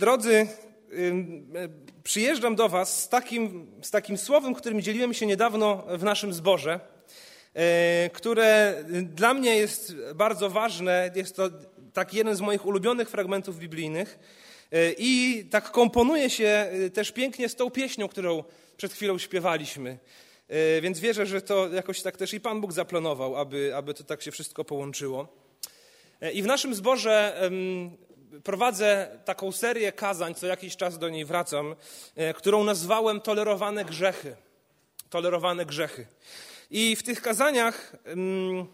Drodzy, przyjeżdżam do Was z takim, z takim słowem, którym dzieliłem się niedawno w naszym zborze, e, które dla mnie jest bardzo ważne. Jest to tak jeden z moich ulubionych fragmentów biblijnych e, i tak komponuje się e, też pięknie z tą pieśnią, którą przed chwilą śpiewaliśmy. Więc wierzę, że to jakoś tak też i Pan Bóg zaplanował, aby, aby to tak się wszystko połączyło. I w naszym zborze prowadzę taką serię kazań, co jakiś czas do niej wracam, e, którą nazwałem Tolerowane grzechy. Tolerowane grzechy. I w tych kazaniach hmm,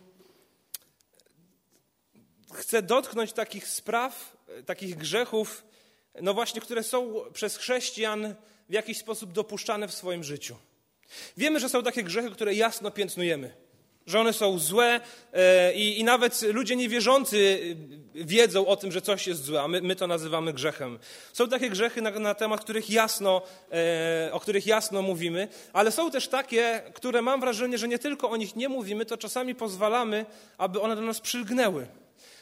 chcę dotknąć takich spraw, takich grzechów, no właśnie, które są przez chrześcijan w jakiś sposób dopuszczane w swoim życiu. Wiemy, że są takie grzechy, które jasno piętnujemy że one są złe e, i, i, nawet ludzie niewierzący wiedzą o tym, że coś jest złe, a my, my to nazywamy grzechem. Są takie grzechy, na, na temat których jasno, e, o których jasno mówimy, ale są też takie, które mam wrażenie, że nie tylko o nich nie mówimy, to czasami pozwalamy, aby one do nas przylgnęły.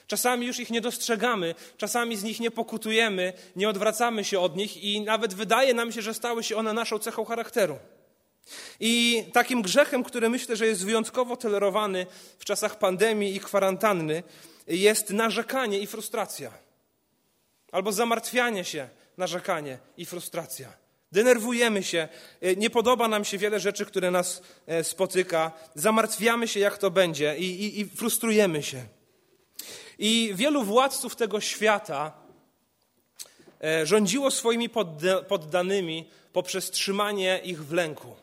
Czasami już ich nie dostrzegamy, czasami z nich nie pokutujemy, nie odwracamy się od nich i nawet wydaje nam się, że stały się one naszą cechą charakteru. I takim grzechem, który myślę, że jest wyjątkowo tolerowany w czasach pandemii i kwarantanny, jest narzekanie i frustracja. Albo zamartwianie się, narzekanie i frustracja. Denerwujemy się, e, nie podoba nam się wiele rzeczy, które nas e, spotyka, zamartwiamy się, jak to będzie i, i, i frustrujemy się. I wielu władców tego świata e, rządziło swoimi poddanymi poprzez trzymanie ich w lęku.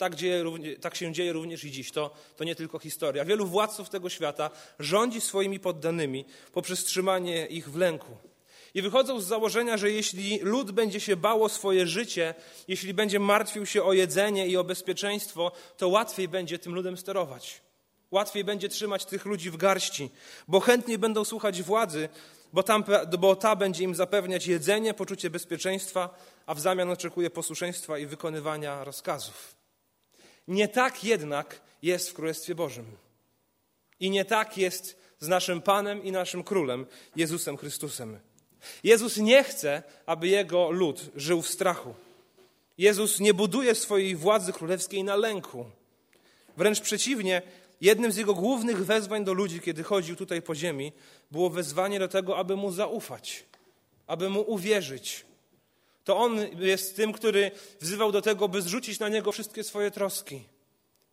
Tak, dzieje, tak, się dzieje również i dziś. To, to nie tylko historia. Wielu władców tego świata rządzi swoimi poddanymi poprzez trzymanie ich w lęku. I wychodzą z założenia, że jeśli lud będzie się bało swoje życie, jeśli będzie martwił się o jedzenie i o bezpieczeństwo, to łatwiej będzie tym ludem sterować. Łatwiej będzie trzymać tych ludzi w garści, bo chętniej będą słuchać władzy, bo, tam, bo ta będzie im zapewniać jedzenie, poczucie bezpieczeństwa, a w zamian oczekuje posłuszeństwa i wykonywania rozkazów. Nie tak jednak jest w Królestwie Bożym. I nie tak jest z naszym Panem i naszym Królem, Jezusem Chrystusem. Jezus nie chce, aby Jego lud żył w strachu. Jezus nie buduje swojej władzy królewskiej na lęku. Wręcz przeciwnie, jednym z Jego głównych wezwań do ludzi, kiedy chodził tutaj po ziemi, było wezwanie do tego, aby Mu zaufać, aby Mu uwierzyć, to On jest tym, który wzywał do tego, by zrzucić na Niego wszystkie swoje troski,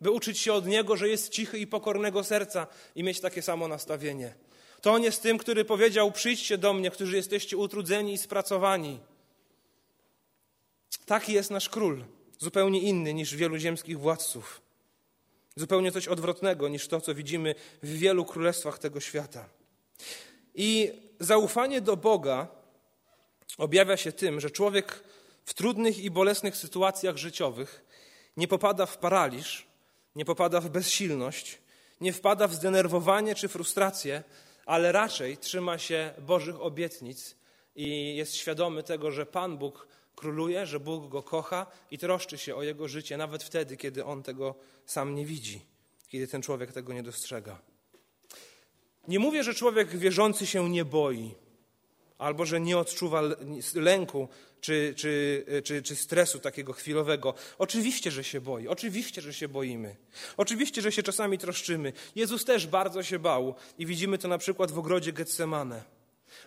by uczyć się od Niego, że jest cichy i pokornego serca i mieć takie samo nastawienie. To On jest tym, który powiedział: Przyjdźcie do mnie, którzy jesteście utrudzeni i spracowani. Taki jest nasz król, zupełnie inny niż wielu ziemskich władców. Zupełnie coś odwrotnego niż to, co widzimy w wielu królestwach tego świata. I zaufanie do Boga objawia się tym, że człowiek w trudnych i bolesnych sytuacjach życiowych nie popada w paraliż, nie popada w bezsilność, nie wpada w zdenerwowanie czy frustrację, ale raczej trzyma się Bożych obietnic i jest świadomy tego, że Pan Bóg króluje, że Bóg go kocha i troszczy się o jego życie, nawet wtedy, kiedy on tego sam nie widzi, kiedy ten człowiek tego nie dostrzega. Nie mówię, że człowiek wierzący się nie boi albo że nie odczuwa lęku czy, czy, czy, czy stresu takiego chwilowego. Oczywiście, że się boi, oczywiście, że się boimy. Oczywiście, że się czasami troszczymy. Jezus też bardzo się bał i widzimy to na przykład w ogrodzie Getsemane.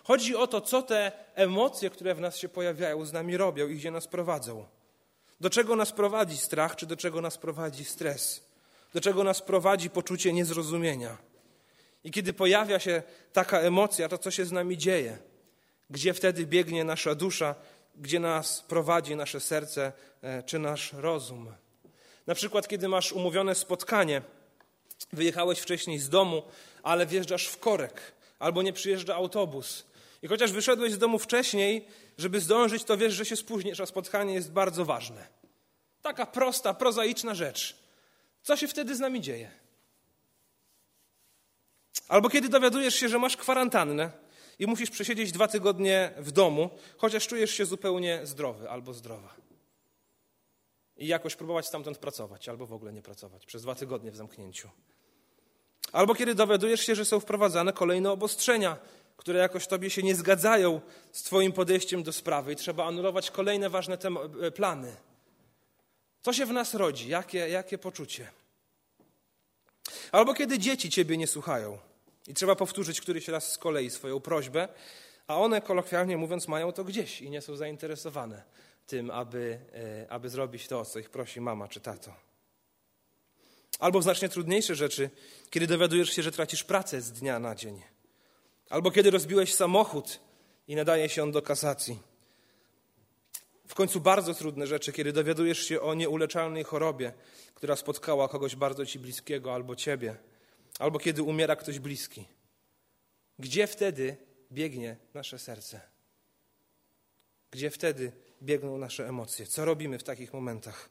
Chodzi o to, co te emocje, które w nas się pojawiają, z nami robią i gdzie nas prowadzą. Do czego nas prowadzi strach, czy do czego nas prowadzi stres? Do czego nas prowadzi poczucie niezrozumienia? I kiedy pojawia się taka emocja, to co się z nami dzieje? Gdzie wtedy biegnie nasza dusza, gdzie nas prowadzi nasze serce e, czy nasz rozum. Na przykład, kiedy masz umówione spotkanie, wyjechałeś wcześniej z domu, ale wjeżdżasz w korek, albo nie przyjeżdża autobus. I chociaż wyszedłeś z domu wcześniej, żeby zdążyć, to wiesz, że się spóźnisz, a spotkanie jest bardzo ważne. Taka prosta, prozaiczna rzecz. Co się wtedy z nami dzieje? Albo kiedy dowiadujesz się, że masz kwarantannę, i musisz przesiedzieć dwa tygodnie w domu, chociaż czujesz się zupełnie zdrowy albo zdrowa. I jakoś próbować stamtąd pracować, albo w ogóle nie pracować przez dwa tygodnie w zamknięciu. Albo kiedy dowiadujesz się, że są wprowadzane kolejne obostrzenia, które jakoś Tobie się nie zgadzają z Twoim podejściem do sprawy i trzeba anulować kolejne ważne e, plany. Co się w nas rodzi? Jakie, jakie poczucie? Albo kiedy dzieci Ciebie nie słuchają i trzeba powtórzyć któryś raz z kolei swoją prośbę, a one kolokwialnie mówiąc mają to gdzieś i nie są zainteresowane tym, aby, e, aby zrobić to, o co ich prosi mama czy tato. Albo znacznie trudniejsze rzeczy, kiedy dowiadujesz się, że tracisz pracę z dnia na dzień. Albo kiedy rozbiłeś samochód i nadaje się on do kasacji. W końcu bardzo trudne rzeczy, kiedy dowiadujesz się o nieuleczalnej chorobie, która spotkała kogoś bardzo ci bliskiego albo ciebie, albo kiedy umiera ktoś bliski. Gdzie wtedy biegnie nasze serce? Gdzie wtedy biegną nasze emocje? Co robimy w takich momentach?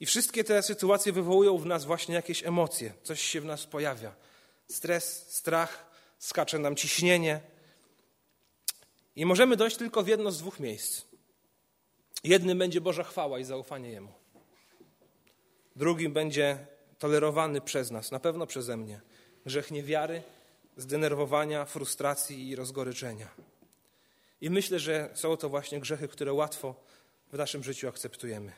I wszystkie te sytuacje wywołują w nas właśnie jakieś emocje, coś się w nas pojawia. Stres, strach, skacze nam ciśnienie. I możemy dojść tylko w jedno z dwóch miejsc. Jednym będzie Boża chwała i zaufanie Jemu. Drugim będzie tolerowany przez nas, na pewno przeze mnie, grzech niewiary, zdenerwowania, frustracji i rozgoryczenia. I myślę, że są to właśnie grzechy, które łatwo w naszym życiu akceptujemy.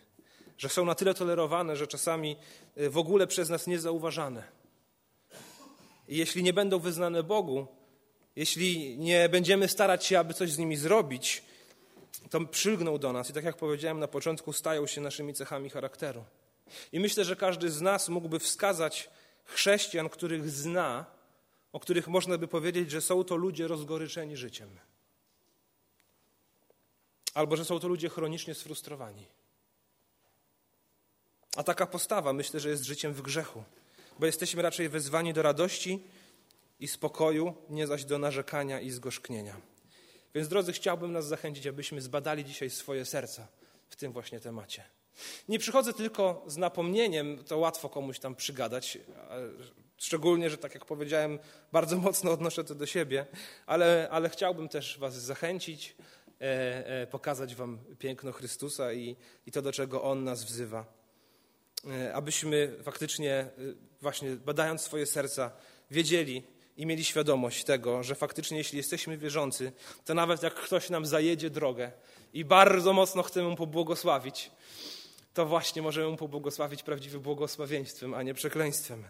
Że są na tyle tolerowane, że czasami y, w ogóle przez nas niezauważane. I jeśli nie będą wyznane Bogu, jeśli nie będziemy starać się, aby coś z nimi zrobić, to przylgną do nas i tak jak powiedziałem na początku, stają się naszymi cechami charakteru. I myślę, że każdy z nas mógłby wskazać chrześcijan, których zna, o których można by powiedzieć, że są to ludzie rozgoryczeni życiem. Albo że są to ludzie chronicznie sfrustrowani. A taka postawa myślę, że jest życiem w grzechu, bo jesteśmy raczej wezwani do radości i spokoju, nie zaś do narzekania i zgorzknienia. Więc drodzy, chciałbym nas zachęcić, abyśmy zbadali dzisiaj swoje serca w tym właśnie temacie. Nie przychodzę tylko z napomnieniem, to łatwo komuś tam przygadać, szczególnie, że tak jak powiedziałem, bardzo mocno odnoszę to do siebie, ale, ale chciałbym też Was zachęcić, e, e, pokazać Wam piękno Chrystusa i, i to, do czego On nas wzywa. E, abyśmy faktycznie, właśnie badając swoje serca, wiedzieli, i mieli świadomość tego, że faktycznie jeśli jesteśmy wierzący, to nawet jak ktoś nam zajedzie drogę i bardzo mocno chcemy mu pobłogosławić, to właśnie możemy mu pobłogosławić prawdziwym błogosławieństwem, a nie przekleństwem.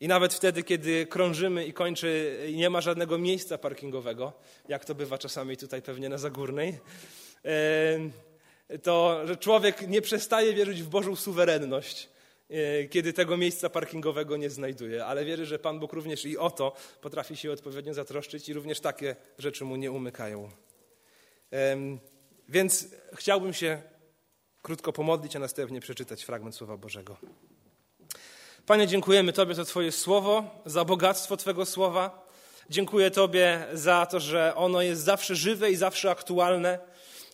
I nawet wtedy, kiedy krążymy i kończy i nie ma żadnego miejsca parkingowego, jak to bywa czasami tutaj pewnie na Zagórnej, to że człowiek nie przestaje wierzyć w Bożą suwerenność E, kiedy tego miejsca parkingowego nie znajduje, ale wierzę, że Pan Bóg również i o to potrafi się odpowiednio zatroszczyć i również takie rzeczy mu nie umykają. Więc chciałbym się krótko pomodlić, a następnie przeczytać fragment Słowa Bożego. Panie, dziękujemy Tobie za Twoje słowo, za bogactwo Twego słowa. Dziękuję Tobie za to, że ono jest zawsze żywe i zawsze aktualne.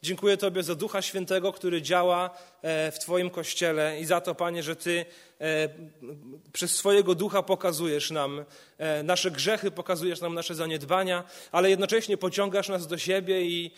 Dziękuję Tobie za Ducha Świętego, który działa w Twoim kościele i za to, Panie, że Ty e, przez swojego ducha pokazujesz nam e, nasze grzechy, pokazujesz nam nasze zaniedbania, ale jednocześnie pociągasz nas do siebie i,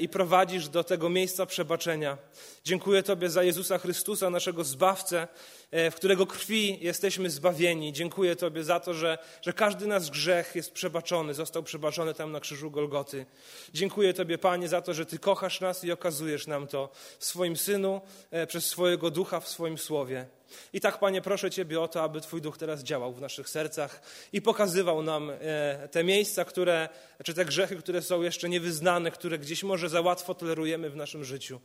i prowadzisz do tego miejsca przebaczenia. Dziękuję Tobie za Jezusa Chrystusa, naszego Zbawcę, w którego krwi jesteśmy zbawieni. Dziękuję Tobie za to, że, że każdy nasz grzech jest przebaczony, został przebaczony tam na krzyżu Golgoty. Dziękuję Tobie, Panie, za to, że Ty kochasz nas i okazujesz nam to w swoim Synu, E, przez swojego ducha w swoim słowie. I tak, Panie, proszę Ciebie o to, aby Twój duch teraz działał w naszych sercach i pokazywał nam e, te miejsca, które, czy te grzechy, które są jeszcze niewyznane, które gdzieś może za łatwo tolerujemy w naszym życiu.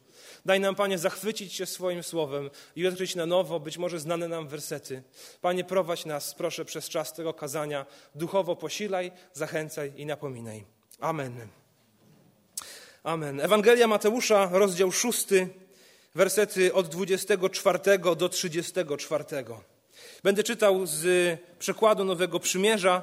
Daj nam, Panie, zachwycić się swoim słowem i odkryć na nowo być może znane nam wersety. Panie, prowadź nas, proszę, przez czas tego kazania. Duchowo posilaj, zachęcaj i napominaj. Amen. Amen. Ewangelia Mateusza, rozdział szósty wersety od 24 do 34. Będę czytał z przekładu Nowego Przymierza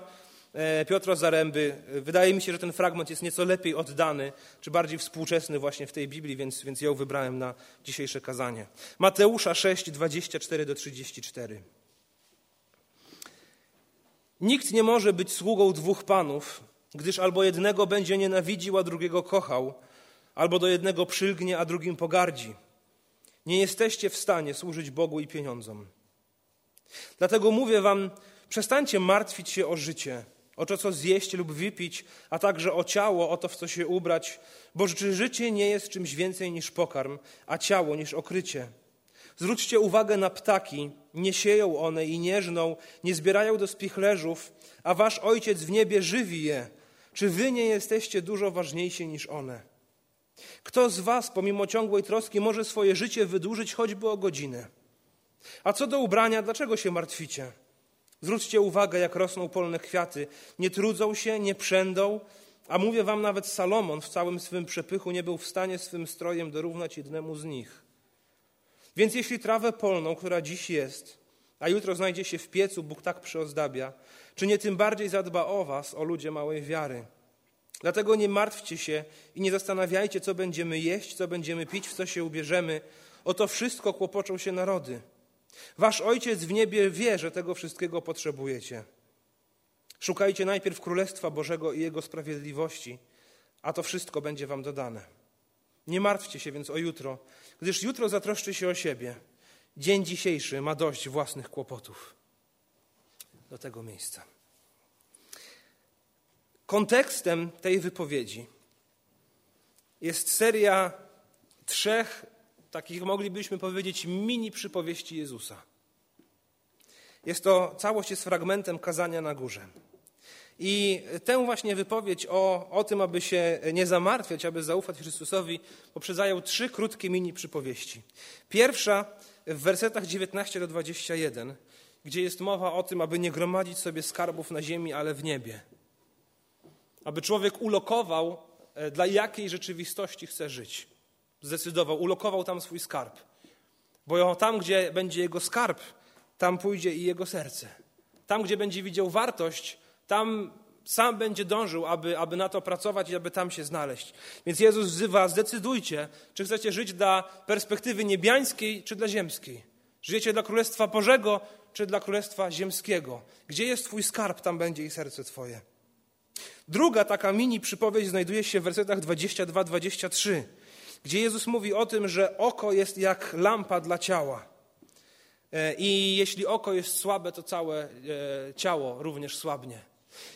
e, Piotra Zaręby. Wydaje mi się, że ten fragment jest nieco lepiej oddany, czy bardziej współczesny właśnie w tej Biblii, więc, więc ją wybrałem na dzisiejsze kazanie. Mateusza 6, 24 do 34. Nikt nie może być sługą dwóch panów, gdyż albo jednego będzie nienawidził, a drugiego kochał, albo do jednego przylgnie, a drugim pogardzi. Nie jesteście w stanie służyć Bogu i pieniądzom. Dlatego mówię wam, przestańcie martwić się o życie, o to, co zjeść lub wypić, a także o ciało, o to, w co się ubrać, bo życie nie jest czymś więcej niż pokarm, a ciało niż okrycie. Zwróćcie uwagę na ptaki, nie sieją one i nie żną, nie zbierają do spichlerzów, a wasz Ojciec w niebie żywi je. Czy wy nie jesteście dużo ważniejsi niż one? Kto z was, pomimo ciągłej troski, może swoje życie wydłużyć choćby o godzinę? A co do ubrania, dlaczego się martwicie? Zwróćcie uwagę, jak rosną polne kwiaty. Nie trudzą się, nie przędą, a mówię wam, nawet Salomon w całym swym przepychu nie był w stanie swym strojem dorównać jednemu z nich. Więc jeśli trawę polną, która dziś jest, a jutro znajdzie się w piecu, Bóg tak przyozdabia, czy nie tym bardziej zadba o was, o ludzie małej wiary? Dlatego nie martwcie się i nie zastanawiajcie, co będziemy jeść, co będziemy pić, w co się ubierzemy. O to wszystko kłopoczą się narody. Wasz Ojciec w niebie wie, że tego wszystkiego potrzebujecie. Szukajcie najpierw Królestwa Bożego i Jego sprawiedliwości, a to wszystko będzie wam dodane. Nie martwcie się więc o jutro, gdyż jutro zatroszczy się o siebie. Dzień dzisiejszy ma dość własnych kłopotów. Do tego miejsca. Kontekstem tej wypowiedzi jest seria trzech takich, moglibyśmy powiedzieć, mini przypowieści Jezusa. Jest to całość jest fragmentem kazania na górze. I tę właśnie wypowiedź o, o tym, aby się nie zamartwiać, aby zaufać Chrystusowi, poprzedzają trzy krótkie mini przypowieści. Pierwsza w wersetach 19 do 21, gdzie jest mowa o tym, aby nie gromadzić sobie skarbów na ziemi, ale w niebie. Aby człowiek ulokował, e, dla jakiej rzeczywistości chce żyć. Zdecydował, ulokował tam swój skarb. Bo tam, gdzie będzie jego skarb, tam pójdzie i jego serce. Tam, gdzie będzie widział wartość, tam sam będzie dążył, aby, aby na to pracować i aby tam się znaleźć. Więc Jezus wzywa, zdecydujcie, czy chcecie żyć dla perspektywy niebiańskiej, czy dla ziemskiej. Żyjecie dla Królestwa Bożego, czy dla Królestwa Ziemskiego. Gdzie jest Twój skarb, tam będzie i serce Twoje. Druga taka mini przypowiedź znajduje się w wersetach 22-23, gdzie Jezus mówi o tym, że oko jest jak lampa dla ciała. E, I jeśli oko jest słabe, to całe e, ciało również słabnie.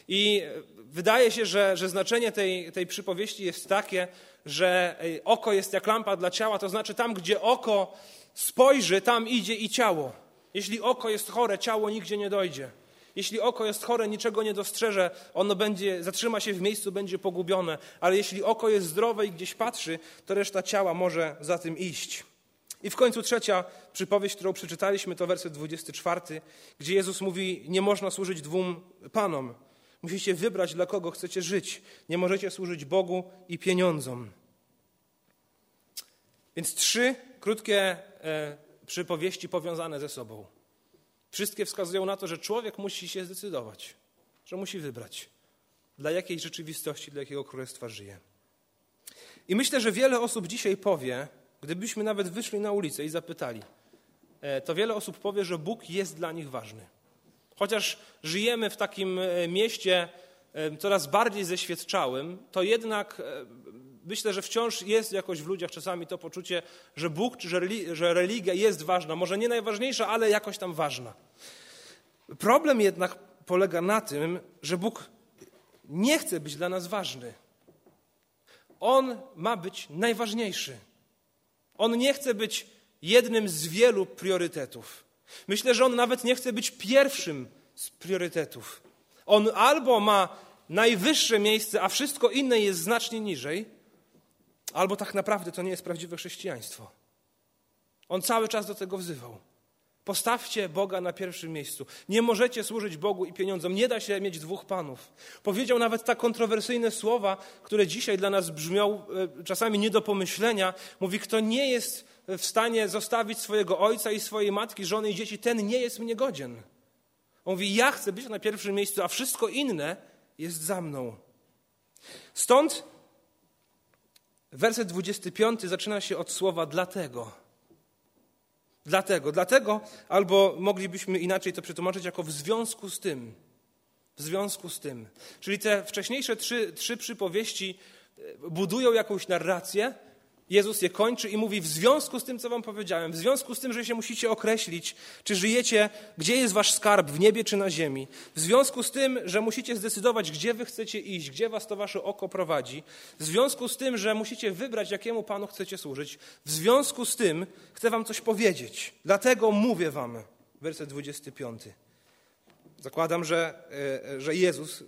I wydaje się, że, że znaczenie tej, tej przypowieści jest takie, że oko jest jak lampa dla ciała, to znaczy tam, gdzie oko spojrzy, tam idzie i ciało. Jeśli oko jest chore, ciało nigdzie nie dojdzie. Jeśli oko jest chore, niczego nie dostrzeże, ono będzie, zatrzyma się w miejscu, będzie pogubione. Ale jeśli oko jest zdrowe i gdzieś patrzy, to reszta ciała może za tym iść. I w końcu trzecia przypowieść, którą przeczytaliśmy, to werset 24, gdzie Jezus mówi: Nie można służyć dwóm panom. Musicie wybrać, dla kogo chcecie żyć. Nie możecie służyć Bogu i pieniądzom. Więc trzy krótkie e, przypowieści powiązane ze sobą. Wszystkie wskazują na to, że człowiek musi się zdecydować, że musi wybrać, dla jakiej rzeczywistości, dla jakiego królestwa żyje. I myślę, że wiele osób dzisiaj powie, gdybyśmy nawet wyszli na ulicę i zapytali, e, to wiele osób powie, że Bóg jest dla nich ważny. Chociaż żyjemy w takim e, mieście e, coraz bardziej zeświadczałym, to jednak myślę, że wciąż jest jakoś w ludziach czasami to poczucie, że Bóg czy że religia jest ważna. Może nie najważniejsza, ale jakoś tam ważna. Problem jednak polega na tym, że Bóg nie chce być dla nas ważny. On ma być najważniejszy. On nie chce być jednym z wielu priorytetów. Myślę, że on nawet nie chce być pierwszym z priorytetów. On albo ma najwyższe miejsce, a wszystko inne jest znacznie niżej, albo tak naprawdę to nie jest prawdziwe chrześcijaństwo. On cały czas do tego wzywał. Postawcie Boga na pierwszym miejscu. Nie możecie służyć Bogu i pieniądzom. Nie da się mieć dwóch panów. Powiedział nawet tak kontrowersyjne słowa, które dzisiaj dla nas brzmią e, czasami nie do pomyślenia. Mówi, kto nie jest w stanie zostawić swojego ojca i swojej matki, żony i dzieci, ten nie jest mnie godzien. On mówi, ja chcę być na pierwszym miejscu, a wszystko inne jest za mną. Stąd werset 25 zaczyna się od słowa dlatego. Dlatego, dlatego, albo moglibyśmy inaczej to przetłumaczyć jako w związku z tym. W związku z tym. Czyli te wcześniejsze trzy, trzy przypowieści e, budują jakąś narrację, Jezus je kończy i mówi: W związku z tym, co Wam powiedziałem, w związku z tym, że się musicie określić, czy żyjecie, gdzie jest Wasz skarb, w niebie czy na ziemi, w związku z tym, że musicie zdecydować, gdzie Wy chcecie iść, gdzie Was to Wasze oko prowadzi, w związku z tym, że musicie wybrać, jakiemu Panu chcecie służyć, w związku z tym chcę Wam coś powiedzieć. Dlatego mówię Wam, werset 25. Zakładam, że, e, że Jezus e,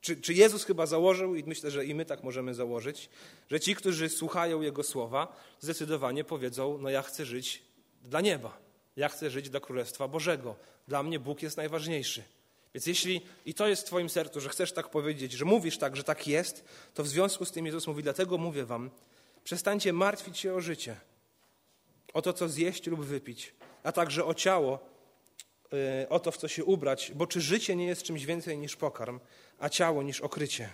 czy, czy Jezus chyba założył, i myślę, że i my tak możemy założyć, że ci, którzy słuchają Jego słowa, zdecydowanie powiedzą: No, ja chcę żyć dla nieba, ja chcę żyć dla Królestwa Bożego. Dla mnie Bóg jest najważniejszy. Więc jeśli i to jest w Twoim sercu, że chcesz tak powiedzieć, że mówisz tak, że tak jest, to w związku z tym Jezus mówi: Dlatego mówię Wam, przestańcie martwić się o życie, o to, co zjeść lub wypić, a także o ciało, y, o to, w co się ubrać, bo czy życie nie jest czymś więcej niż pokarm, a ciało niż okrycie.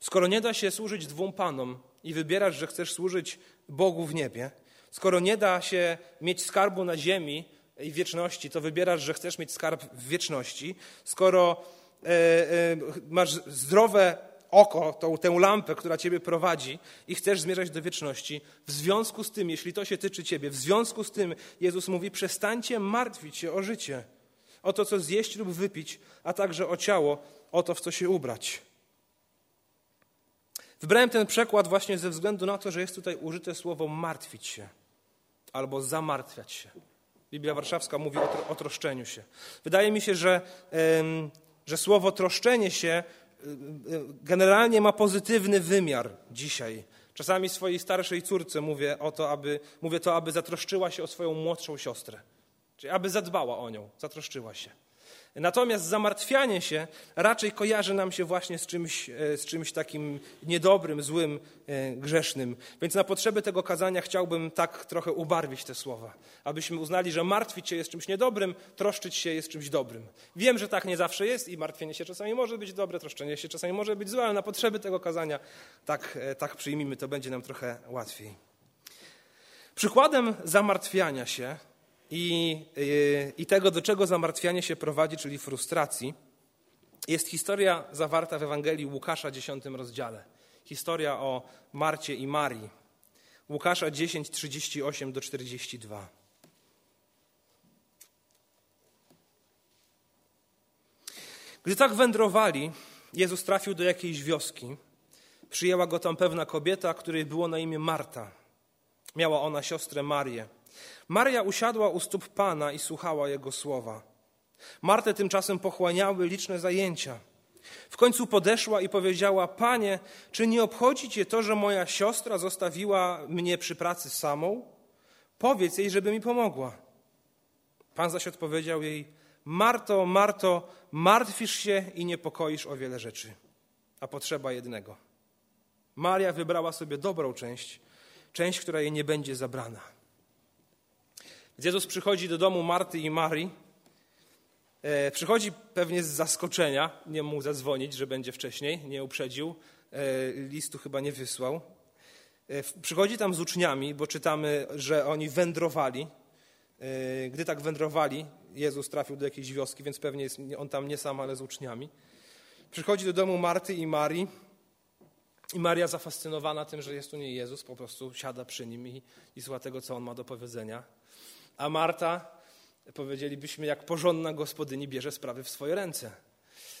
Skoro nie da się służyć dwóm panom i wybierasz, że chcesz służyć Bogu w niebie, skoro nie da się mieć skarbu na ziemi i wieczności, to wybierasz, że chcesz mieć skarb w wieczności, skoro e, e, masz zdrowe oko, tą, tę lampę, która ciebie prowadzi i chcesz zmierzać do wieczności, w związku z tym, jeśli to się tyczy ciebie, w związku z tym Jezus mówi, przestańcie martwić się o życie o to, co zjeść lub wypić, a także o ciało, o to, w co się ubrać. Wybrałem ten przekład właśnie ze względu na to, że jest tutaj użyte słowo martwić się albo zamartwiać się. Biblia Warszawska mówi o, o troszczeniu się. Wydaje mi się, że, że słowo troszczenie się generalnie ma pozytywny wymiar dzisiaj. Czasami swojej starszej córce mówię, o to, aby, mówię to, aby zatroszczyła się o swoją młodszą siostrę. Czyli aby zadbała o nią, zatroszczyła się. Natomiast zamartwianie się raczej kojarzy nam się właśnie z czymś, e, z czymś takim niedobrym, złym, e, grzesznym. Więc na potrzeby tego kazania chciałbym tak trochę ubarwić te słowa, abyśmy uznali, że martwić się jest czymś niedobrym, troszczyć się jest czymś dobrym. Wiem, że tak nie zawsze jest i martwienie się czasami może być dobre, troszczenie się czasami może być złe, ale na potrzeby tego kazania tak, e, tak przyjmijmy, to będzie nam trochę łatwiej. Przykładem zamartwiania się i, y, i tego, do czego zamartwianie się prowadzi, czyli frustracji, jest historia zawarta w Ewangelii Łukasza, 10 rozdziale. Historia o Marcie i Marii. Łukasza 10, 38 do 42. Gdy tak wędrowali, Jezus trafił do jakiejś wioski. Przyjęła go tam pewna kobieta, której było na imię Marta. Miała ona siostrę Marię. Maria usiadła u stóp Pana i słuchała Jego słowa. Martę tymczasem pochłaniały liczne zajęcia. W końcu podeszła i powiedziała: Panie, czy nie obchodzi Cię to, że moja siostra zostawiła mnie przy pracy samą? Powiedz jej, żeby mi pomogła. Pan zaś odpowiedział jej: Marto, Marto, martwisz się i niepokoisz o wiele rzeczy, a potrzeba jednego. Maria wybrała sobie dobrą część, część, która jej nie będzie zabrana. Jezus przychodzi do domu Marty i Marii. E, przychodzi pewnie z zaskoczenia, nie mógł zadzwonić, że będzie wcześniej, nie uprzedził, e, listu chyba nie wysłał. E, przychodzi tam z uczniami, bo czytamy, że oni wędrowali. Gdy tak wędrowali, Jezus trafił do jakiejś wioski, więc pewnie jest on tam nie sam, ale z uczniami. Przychodzi do domu Marty i Marii. I Maria zafascynowana tym, że jest tu nie Jezus, po prostu siada przy nim i, i słucha tego, co on ma do powiedzenia. A Marta, powiedzielibyśmy, jak porządna gospodyni, bierze sprawy w swoje ręce.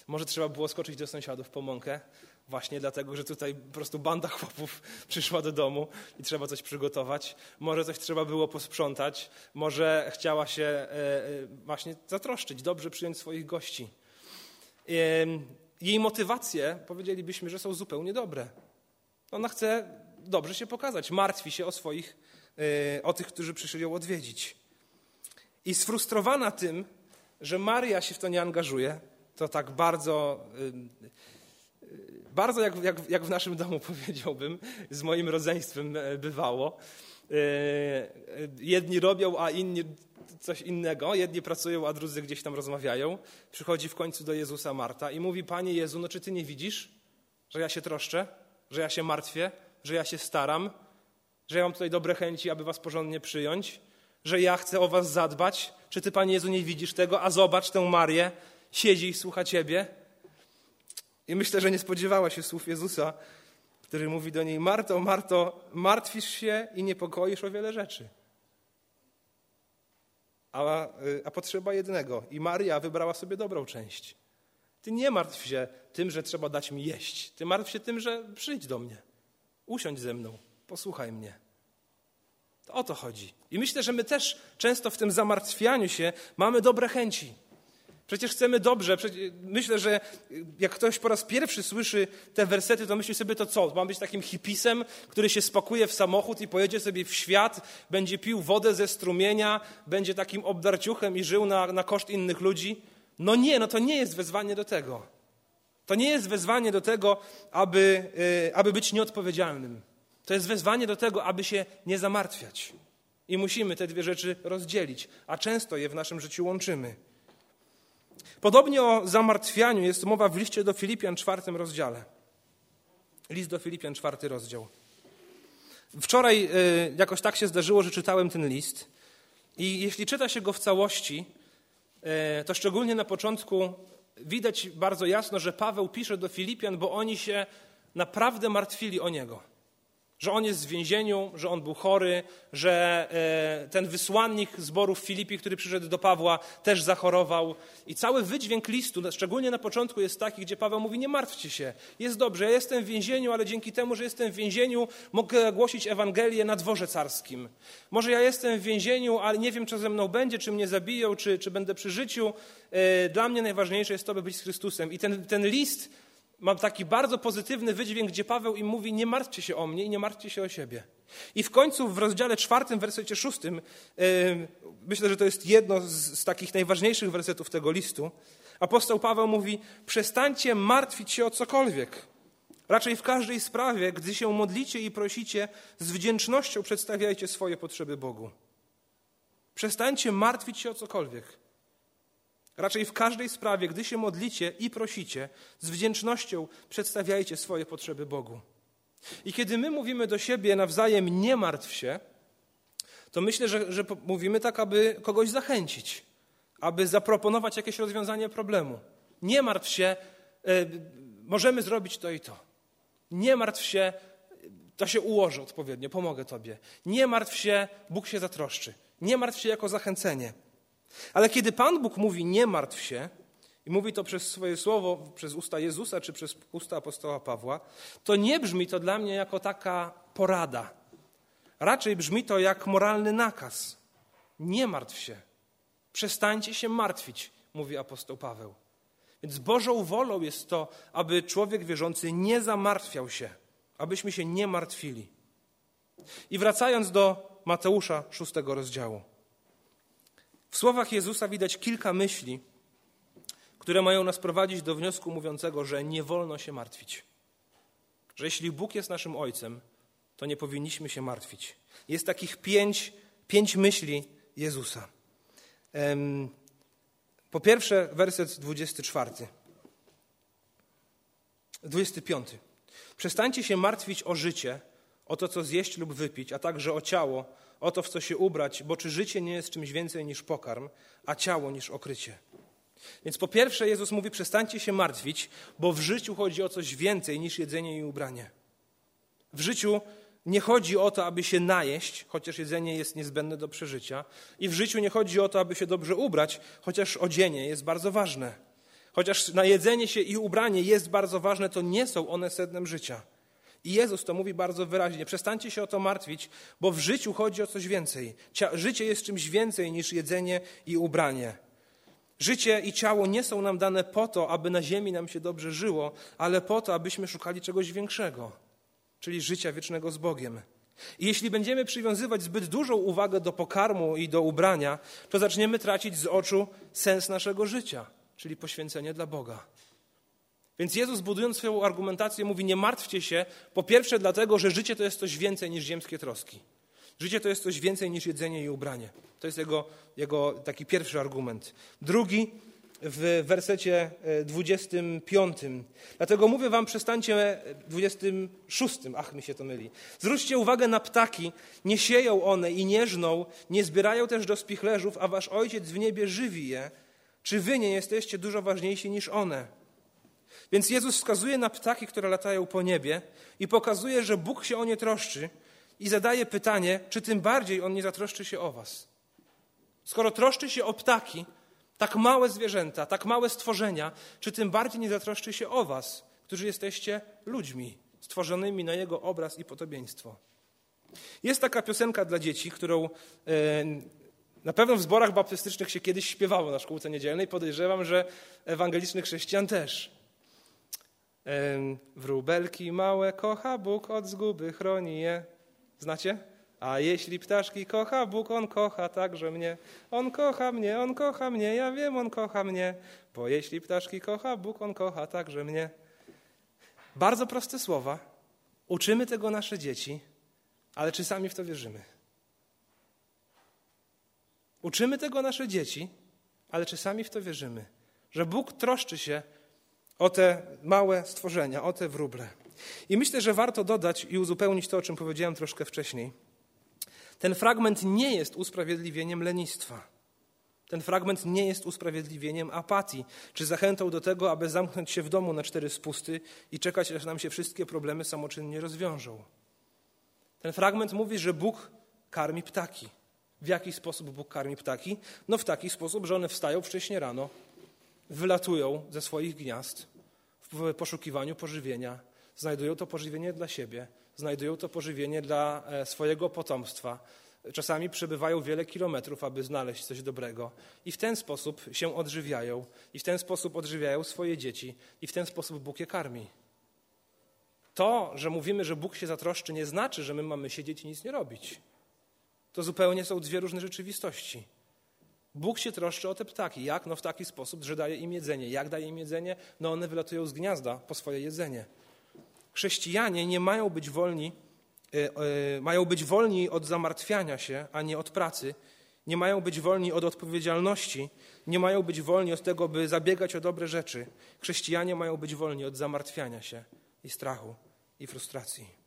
Może trzeba było skoczyć do sąsiadów po mąkę, właśnie dlatego, że tutaj po prostu banda chłopów przyszła do domu i trzeba coś przygotować. Może coś trzeba było posprzątać, może chciała się e, e, właśnie zatroszczyć, dobrze przyjąć swoich gości. Jej motywacje, powiedzielibyśmy, że są zupełnie dobre. Ona chce dobrze się pokazać, martwi się o swoich, e, o tych, którzy przyszli ją odwiedzić. I sfrustrowana tym, że Maria się w to nie angażuje, to tak bardzo, bardzo jak, jak, jak w naszym domu powiedziałbym, z moim rodzeństwem e, bywało. E, jedni robią, a inni coś innego. Jedni pracują, a drudzy gdzieś tam rozmawiają. Przychodzi w końcu do Jezusa Marta i mówi: Panie Jezu, no czy ty nie widzisz, że ja się troszczę, że ja się martwię, że ja się staram, że ja mam tutaj dobre chęci, aby was porządnie przyjąć? Że ja chcę o was zadbać? Czy ty, Panie Jezu, nie widzisz tego? A zobacz tę Marię, siedzi i słucha ciebie. I myślę, że nie spodziewała się słów Jezusa, który mówi do niej: Marto, Marto, martwisz się i niepokoisz o wiele rzeczy. A, a potrzeba jednego. I Maria wybrała sobie dobrą część. Ty nie martw się tym, że trzeba dać mi jeść. Ty martw się tym, że przyjdź do mnie. Usiądź ze mną, posłuchaj mnie. O to chodzi. I myślę, że my też często w tym zamartwianiu się mamy dobre chęci. Przecież chcemy dobrze. Myślę, że jak ktoś po raz pierwszy słyszy te wersety, to myśli sobie to co? Mam być takim hipisem, który się spakuje w samochód i pojedzie sobie w świat, będzie pił wodę ze strumienia, będzie takim obdarciuchem i żył na, na koszt innych ludzi. No nie, no to nie jest wezwanie do tego. To nie jest wezwanie do tego, aby, yy, aby być nieodpowiedzialnym. To jest wezwanie do tego, aby się nie zamartwiać. I musimy te dwie rzeczy rozdzielić, a często je w naszym życiu łączymy. Podobnie o zamartwianiu jest mowa w liście do Filipian, czwartym rozdziale. List do Filipian, czwarty rozdział. Wczoraj y, jakoś tak się zdarzyło, że czytałem ten list. I jeśli czyta się go w całości, y, to szczególnie na początku widać bardzo jasno, że Paweł pisze do Filipian, bo oni się naprawdę martwili o niego że on jest w więzieniu, że on był chory, że e, ten wysłannik zborów Filipi, który przyszedł do Pawła, też zachorował. I cały wydźwięk listu, szczególnie na początku, jest taki, gdzie Paweł mówi: Nie martwcie się, jest dobrze, ja jestem w więzieniu, ale dzięki temu, że jestem w więzieniu, mogę głosić Ewangelię na dworze carskim. Może ja jestem w więzieniu, ale nie wiem, co ze mną będzie, czy mnie zabiją, czy, czy będę przy życiu. E, dla mnie najważniejsze jest to, by być z Chrystusem. I ten, ten list mam taki bardzo pozytywny wydźwięk, gdzie Paweł im mówi: Nie martwcie się o mnie i nie martwcie się o siebie. I w końcu w rozdziale czwartym, wersecie szóstym, yy, myślę, że to jest jedno z, z takich najważniejszych wersetów tego listu. Apostoł Paweł mówi: Przestańcie martwić się o cokolwiek. Raczej w każdej sprawie, gdy się modlicie i prosicie, z wdzięcznością przedstawiajcie swoje potrzeby Bogu. Przestańcie martwić się o cokolwiek. Raczej w każdej sprawie, gdy się modlicie i prosicie, z wdzięcznością przedstawiajcie swoje potrzeby Bogu. I kiedy my mówimy do siebie nawzajem nie martw się, to myślę, że, że mówimy tak, aby kogoś zachęcić, aby zaproponować jakieś rozwiązanie problemu. Nie martw się, y, możemy zrobić to i to. Nie martw się, to się ułoży odpowiednio, pomogę Tobie. Nie martw się, Bóg się zatroszczy. Nie martw się jako zachęcenie. Ale kiedy Pan Bóg mówi nie martw się, i mówi to przez swoje słowo, przez usta Jezusa czy przez usta apostoła Pawła, to nie brzmi to dla mnie jako taka porada. Raczej brzmi to jak moralny nakaz. Nie martw się. Przestańcie się martwić, mówi apostoł Paweł. Więc Bożą wolą jest to, aby człowiek wierzący nie zamartwiał się, abyśmy się nie martwili. I wracając do Mateusza szóstego rozdziału. W słowach Jezusa widać kilka myśli, które mają nas prowadzić do wniosku mówiącego, że nie wolno się martwić. Że jeśli Bóg jest naszym Ojcem, to nie powinniśmy się martwić. Jest takich pięć, pięć myśli Jezusa. Po pierwsze, werset 24. 25. Przestańcie się martwić o życie, o to, co zjeść lub wypić, a także o ciało, o to, w co się ubrać, bo czy życie nie jest czymś więcej niż pokarm, a ciało niż okrycie. Więc po pierwsze Jezus mówi, przestańcie się martwić, bo w życiu chodzi o coś więcej niż jedzenie i ubranie. W życiu nie chodzi o to, aby się najeść, chociaż jedzenie jest niezbędne do przeżycia. I w życiu nie chodzi o to, aby się dobrze ubrać, chociaż odzienie jest bardzo ważne. Chociaż na jedzenie się i ubranie jest bardzo ważne, to nie są one sednem życia. I Jezus to mówi bardzo wyraźnie. Przestańcie się o to martwić, bo w życiu chodzi o coś więcej. Życie jest czymś więcej niż jedzenie i ubranie. Życie i ciało nie są nam dane po to, aby na ziemi nam się dobrze żyło, ale po to, abyśmy szukali czegoś większego, czyli życia wiecznego z Bogiem. I jeśli będziemy przywiązywać zbyt dużą uwagę do pokarmu i do ubrania, to zaczniemy tracić z oczu sens naszego życia, czyli poświęcenie dla Boga. Więc Jezus, budując swoją argumentację, mówi: Nie martwcie się, po pierwsze, dlatego, że życie to jest coś więcej niż ziemskie troski. Życie to jest coś więcej niż jedzenie i ubranie. To jest jego, jego taki pierwszy argument. Drugi w wersecie 25. E, dlatego mówię wam, przestańcie, 26, e, ach mi się to myli. Zwróćcie uwagę na ptaki, nie sieją one i nie żną, nie zbierają też do spichlerzów, a wasz ojciec w niebie żywi je. Czy wy nie jesteście dużo ważniejsi niż one? Więc Jezus wskazuje na ptaki, które latają po niebie i pokazuje, że Bóg się o nie troszczy i zadaje pytanie, czy tym bardziej On nie zatroszczy się o was. Skoro troszczy się o ptaki, tak małe zwierzęta, tak małe stworzenia, czy tym bardziej nie zatroszczy się o was, którzy jesteście ludźmi, stworzonymi na Jego obraz i podobieństwo. Jest taka piosenka dla dzieci, którą e, na pewno w zborach baptystycznych się kiedyś śpiewało na szkółce niedzielnej. Podejrzewam, że ewangelicznych chrześcijan też. Wróbelki małe kocha Bóg, od zguby chroni je. Znacie? A jeśli ptaszki kocha Bóg, On kocha także mnie. On kocha mnie, On kocha mnie, ja wiem, On kocha mnie. Bo jeśli ptaszki kocha Bóg, On kocha także mnie. Bardzo proste słowa. Uczymy tego nasze dzieci, ale czy sami w to wierzymy? Uczymy tego nasze dzieci, ale czy sami w to wierzymy? Że Bóg troszczy się o te małe stworzenia, o te wróble. I myślę, że warto dodać i uzupełnić to, o czym powiedziałem troszkę wcześniej. Ten fragment nie jest usprawiedliwieniem lenistwa. Ten fragment nie jest usprawiedliwieniem apatii, czy zachętą do tego, aby zamknąć się w domu na cztery spusty i czekać, aż nam się wszystkie problemy samoczynnie rozwiążą. Ten fragment mówi, że Bóg karmi ptaki. W jaki sposób Bóg karmi ptaki? No w taki sposób, że one wstają wcześnie rano, wylatują ze swoich gniazd w poszukiwaniu pożywienia, znajdują to pożywienie dla siebie, znajdują to pożywienie dla e, swojego potomstwa. Czasami przebywają wiele kilometrów, aby znaleźć coś dobrego, i w ten sposób się odżywiają, i w ten sposób odżywiają swoje dzieci, i w ten sposób Bóg je karmi. To, że mówimy, że Bóg się zatroszczy, nie znaczy, że my mamy siedzieć i nic nie robić. To zupełnie są dwie różne rzeczywistości. Bóg się troszczy o te ptaki. Jak? No w taki sposób, że daje im jedzenie. Jak daje im jedzenie? No one wylatują z gniazda po swoje jedzenie. Chrześcijanie nie mają być wolni, yy, mają być wolni od zamartwiania się, a nie od pracy. Nie mają być wolni od odpowiedzialności. Nie mają być wolni od tego, by zabiegać o dobre rzeczy. Chrześcijanie mają być wolni od zamartwiania się i strachu i frustracji.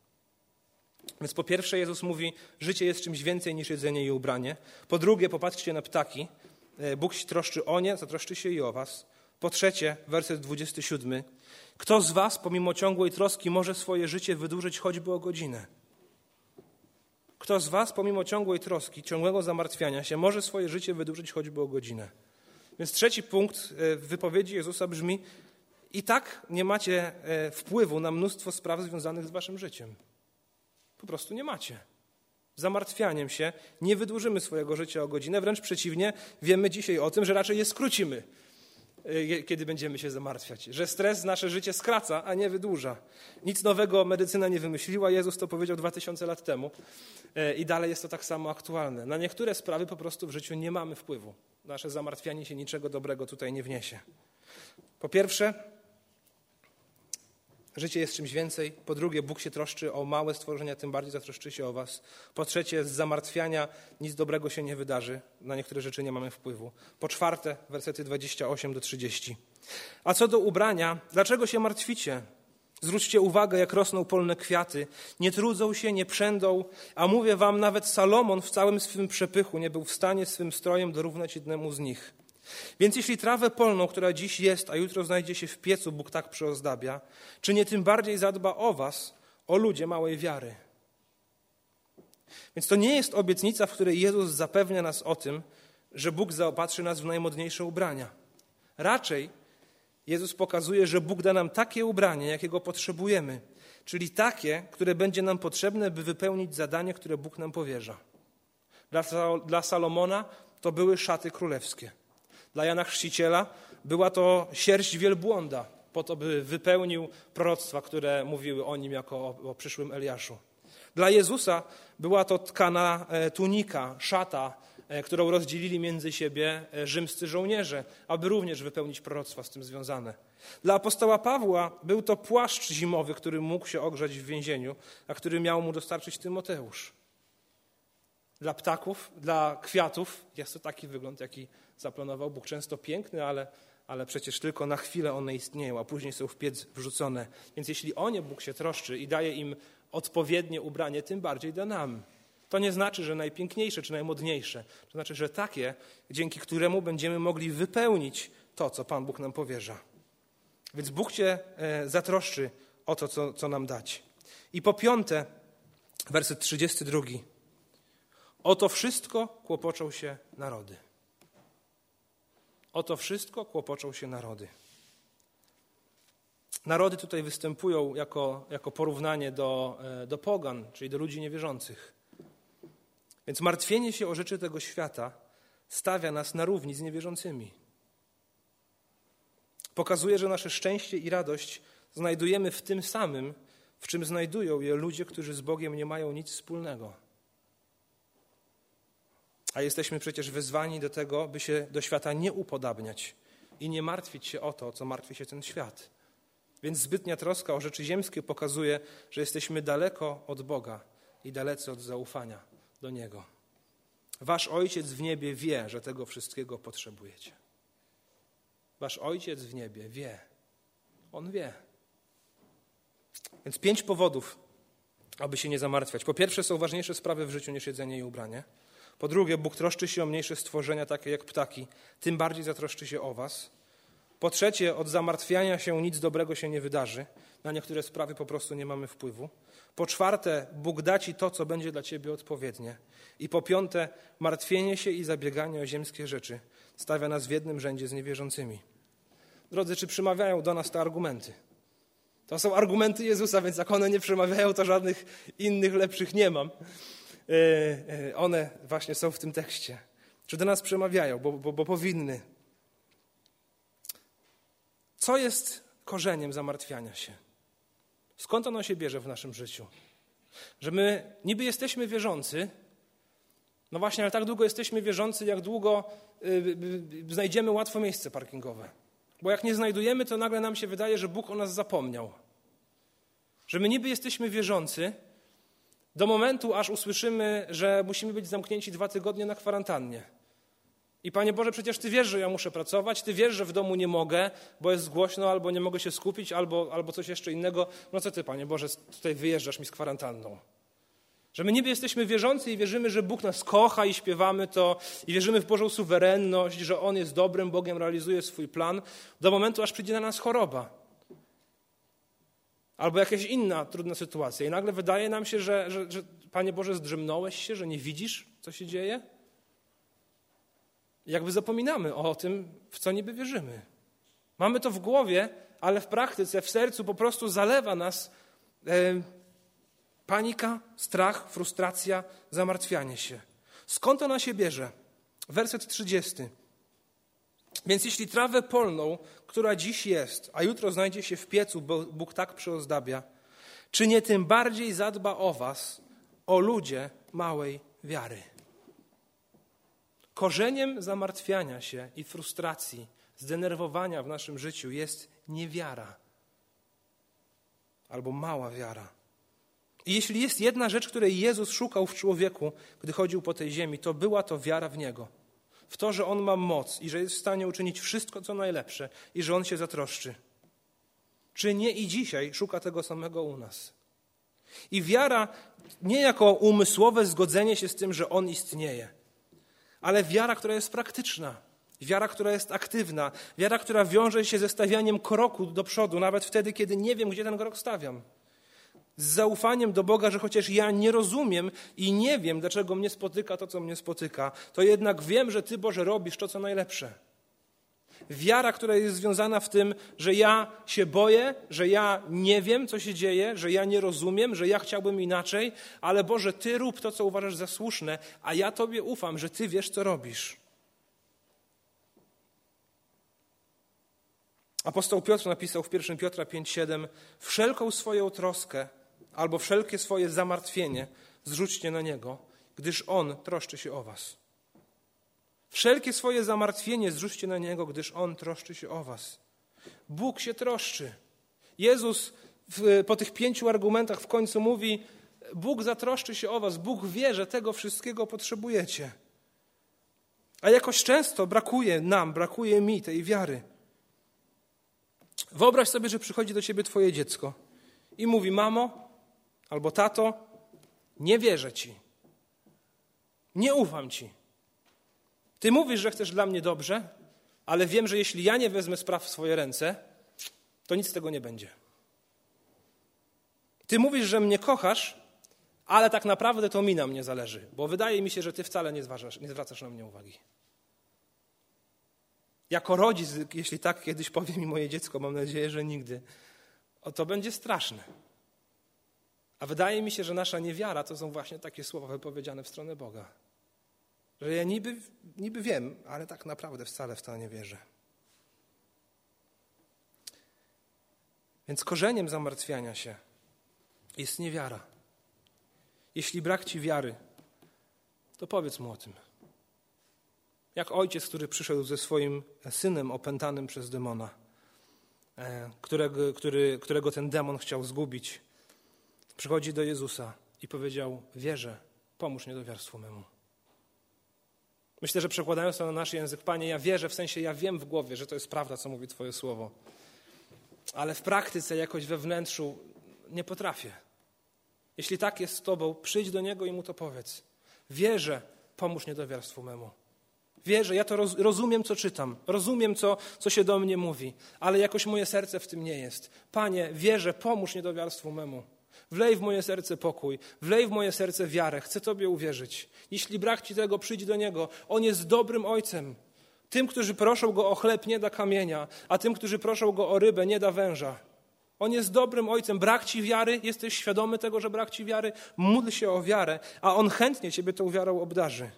Więc po pierwsze Jezus mówi, życie jest czymś więcej niż jedzenie i ubranie. Po drugie, popatrzcie na ptaki. E, Bóg się troszczy o nie, zatroszczy się i o was. Po trzecie, werset 27. Kto z was, pomimo ciągłej troski, może swoje życie wydłużyć choćby o godzinę? Kto z was, pomimo ciągłej troski, ciągłego zamartwiania się, może swoje życie wydłużyć choćby o godzinę? Więc trzeci punkt e, w wypowiedzi Jezusa brzmi: I tak nie macie e, wpływu na mnóstwo spraw związanych z waszym życiem. Po prostu nie macie. Zamartwianiem się nie wydłużymy swojego życia o godzinę, wręcz przeciwnie, wiemy dzisiaj o tym, że raczej je skrócimy, e, kiedy będziemy się zamartwiać. Że stres nasze życie skraca, a nie wydłuża. Nic nowego medycyna nie wymyśliła, Jezus to powiedział dwa tysiące lat temu e, i dalej jest to tak samo aktualne. Na niektóre sprawy po prostu w życiu nie mamy wpływu. Nasze zamartwianie się niczego dobrego tutaj nie wniesie. Po pierwsze, Życie jest czymś więcej. Po drugie, Bóg się troszczy o małe stworzenia, tym bardziej zatroszczy się o was. Po trzecie, z zamartwiania nic dobrego się nie wydarzy. Na niektóre rzeczy nie mamy wpływu. Po czwarte, wersety 28 do 30. A co do ubrania, dlaczego się martwicie? Zwróćcie uwagę, jak rosną polne kwiaty. Nie trudzą się, nie przędą, a mówię wam, nawet Salomon w całym swym przepychu nie był w stanie swym strojem dorównać jednemu z nich. Więc jeśli trawę polną, która dziś jest, a jutro znajdzie się w piecu, Bóg tak przyozdabia, czy nie tym bardziej zadba o was, o ludzie małej wiary? Więc to nie jest obietnica, w której Jezus zapewnia nas o tym, że Bóg zaopatrzy nas w najmodniejsze ubrania. Raczej Jezus pokazuje, że Bóg da nam takie ubranie, jakiego potrzebujemy, czyli takie, które będzie nam potrzebne, by wypełnić zadanie, które Bóg nam powierza. Dla, Salomona to były szaty królewskie. Dla Jana Chrzciciela była to sierść wielbłąda, po to, by wypełnił proroctwa, które mówiły o nim jako o, o przyszłym Eliaszu. Dla Jezusa była to tkana e, tunika, szata, e, którą rozdzielili między siebie e, rzymscy żołnierze, aby również wypełnić proroctwa z tym związane. Dla apostoła Pawła był to płaszcz zimowy, który mógł się ogrzać w więzieniu, a który miał mu dostarczyć Tymoteusz. Dla ptaków, dla kwiatów jest to taki wygląd, jaki zaplanował Bóg. Często piękny, ale, ale przecież tylko na chwilę one istnieją, a później są w piec wrzucone. Więc jeśli o nie Bóg się troszczy i daje im odpowiednie ubranie, tym bardziej da nam. To nie znaczy, że najpiękniejsze czy najmodniejsze. To znaczy, że takie, dzięki któremu będziemy mogli wypełnić to, co Pan Bóg nam powierza. Więc Bóg cię e, zatroszczy o to, co, co nam dać. I po piąte, werset 32. O to wszystko kłopoczą się narody. O to wszystko kłopoczą się narody. Narody tutaj występują jako, jako porównanie do, e, do pogan, czyli do ludzi niewierzących. Więc martwienie się o rzeczy tego świata stawia nas na równi z niewierzącymi. Pokazuje, że nasze szczęście i radość znajdujemy w tym samym, w czym znajdują je ludzie, którzy z Bogiem nie mają nic wspólnego. A jesteśmy przecież wezwani do tego, by się do świata nie upodabniać i nie martwić się o to, co martwi się ten świat. Więc zbytnia troska o rzeczy ziemskie pokazuje, że jesteśmy daleko od Boga i dalecy od zaufania do Niego. Wasz Ojciec w niebie wie, że tego wszystkiego potrzebujecie. Wasz Ojciec w niebie wie. On wie. Więc pięć powodów, aby się nie zamartwiać. Po pierwsze, są ważniejsze sprawy w życiu niż jedzenie i ubranie. Po drugie, Bóg troszczy się o mniejsze stworzenia, takie jak ptaki, tym bardziej zatroszczy się o Was. Po trzecie, od zamartwiania się nic dobrego się nie wydarzy. Na niektóre sprawy po prostu nie mamy wpływu. Po czwarte, Bóg da Ci to, co będzie dla Ciebie odpowiednie. I po piąte, martwienie się i zabieganie o ziemskie rzeczy stawia nas w jednym rzędzie z niewierzącymi. Drodzy, czy przemawiają do nas te argumenty? To są argumenty Jezusa, więc jak one nie przemawiają, to żadnych innych lepszych nie mam. E, e, one właśnie są w tym tekście. Czy do nas przemawiają, bo, bo, bo powinny. Co jest korzeniem zamartwiania się? Skąd ono się bierze w naszym życiu? Że my niby jesteśmy wierzący, no właśnie, ale tak długo jesteśmy wierzący, jak długo y, y, y, znajdziemy łatwo miejsce parkingowe. Bo jak nie znajdujemy, to nagle nam się wydaje, że Bóg o nas zapomniał. Że my niby jesteśmy wierzący, do momentu, aż usłyszymy, że musimy być zamknięci dwa tygodnie na kwarantannie. I Panie Boże, przecież Ty wiesz, że ja muszę pracować, Ty wiesz, że w domu nie mogę, bo jest głośno, albo nie mogę się skupić, albo, albo coś jeszcze innego. No co Ty, Panie Boże, tutaj wyjeżdżasz mi z kwarantanną? Że my niby jesteśmy wierzący i wierzymy, że Bóg nas kocha i śpiewamy to, i wierzymy w Bożą suwerenność, że On jest dobrym Bogiem, realizuje swój plan, do momentu, aż przyjdzie na nas choroba. Albo jakaś inna trudna sytuacja. I nagle wydaje nam się, że, że, że Panie Boże, zdrzemnąłeś się, że nie widzisz, co się dzieje? jakby zapominamy o tym, w co niby wierzymy. Mamy to w głowie, ale w praktyce, w sercu po prostu zalewa nas e, panika, strach, frustracja, zamartwianie się. Skąd ona się bierze? Werset 30. Więc jeśli trawę polną, która dziś jest, a jutro znajdzie się w piecu, bo Bóg tak przyozdabia, czy nie tym bardziej zadba o was, o ludzie małej wiary? Korzeniem zamartwiania się i frustracji, zdenerwowania w naszym życiu jest niewiara albo mała wiara. I jeśli jest jedna rzecz, której Jezus szukał w człowieku, gdy chodził po tej ziemi, to była to wiara w Niego. W to, że On ma moc i że jest w stanie uczynić wszystko, co najlepsze i że On się zatroszczy. Czy nie i dzisiaj szuka tego samego u nas? I wiara nie jako umysłowe zgodzenie się z tym, że On istnieje, ale wiara, która jest praktyczna, wiara, która jest aktywna, wiara, która wiąże się ze stawianiem kroku do przodu, nawet wtedy, kiedy nie wiem, gdzie ten krok stawiam. Z zaufaniem do Boga, że chociaż ja nie rozumiem i nie wiem, dlaczego mnie spotyka to, co mnie spotyka, to jednak wiem, że Ty, Boże, robisz to, co najlepsze. Wiara, która jest związana w tym, że ja się boję, że ja nie wiem, co się dzieje, że ja nie rozumiem, że ja chciałbym inaczej, ale Boże, Ty rób to, co uważasz za słuszne, a ja Tobie ufam, że Ty wiesz, co robisz. Apostoł Piotr napisał w 1 Piotra 5,7 Wszelką swoją troskę albo wszelkie swoje zamartwienie zrzućcie na Niego, gdyż On troszczy się o was. Wszelkie swoje zamartwienie zrzućcie na Niego, gdyż On troszczy się o was. Bóg się troszczy. Jezus w, po tych pięciu argumentach w końcu mówi, Bóg zatroszczy się o was, Bóg wie, że tego wszystkiego potrzebujecie. A jakoś często brakuje nam, brakuje mi tej wiary. Wyobraź sobie, że przychodzi do ciebie twoje dziecko i mówi: Mamo albo tato, nie wierzę ci. Nie ufam ci. Ty mówisz, że chcesz dla mnie dobrze, ale wiem, że jeśli ja nie wezmę spraw w swoje ręce, to nic z tego nie będzie. Ty mówisz, że mnie kochasz, ale tak naprawdę to mi na mnie zależy, bo wydaje mi się, że ty wcale nie, zważasz, nie zwracasz na mnie uwagi. Jako rodzic, jeśli tak kiedyś powie mi moje dziecko, mam nadzieję, że nigdy, o to będzie straszne. A wydaje mi się, że nasza niewiara to są właśnie takie słowa wypowiedziane w stronę Boga. Że ja niby, niby wiem, ale tak naprawdę wcale w to nie wierzę. Więc korzeniem zamartwiania się jest niewiara. Jeśli brak ci wiary, to powiedz mu o tym. Jak ojciec, który przyszedł ze swoim synem opętanym przez demona, e, którego, który, którego ten demon chciał zgubić, przychodzi do Jezusa i powiedział: Wierzę, pomóż niedowiarstwu memu. Myślę, że przekładając to na nasz język, Panie, ja wierzę, w sensie ja wiem w głowie, że to jest prawda, co mówi Twoje słowo. Ale w praktyce, jakoś we wnętrzu, nie potrafię. Jeśli tak jest z Tobą, przyjdź do Niego i Mu to powiedz. Wierzę, pomóż niedowiarstwu memu. Wierzę, ja to roz, rozumiem, co czytam, rozumiem, co, co się do mnie mówi, ale jakoś moje serce w tym nie jest. Panie, wierzę, pomóż niedowiarstwu memu. Wlej w moje serce pokój, wlej w moje serce wiarę, chcę Tobie uwierzyć. Jeśli brak Ci tego, przyjdź do Niego. On jest dobrym Ojcem. Tym, którzy proszą Go o chleb, nie da kamienia, a tym, którzy proszą Go o rybę, nie da węża. On jest dobrym ojcem. Brak ci wiary, jesteś świadomy tego, że brak ci wiary, módl się o wiarę, a on chętnie ciebie tą wiarą obdarzy.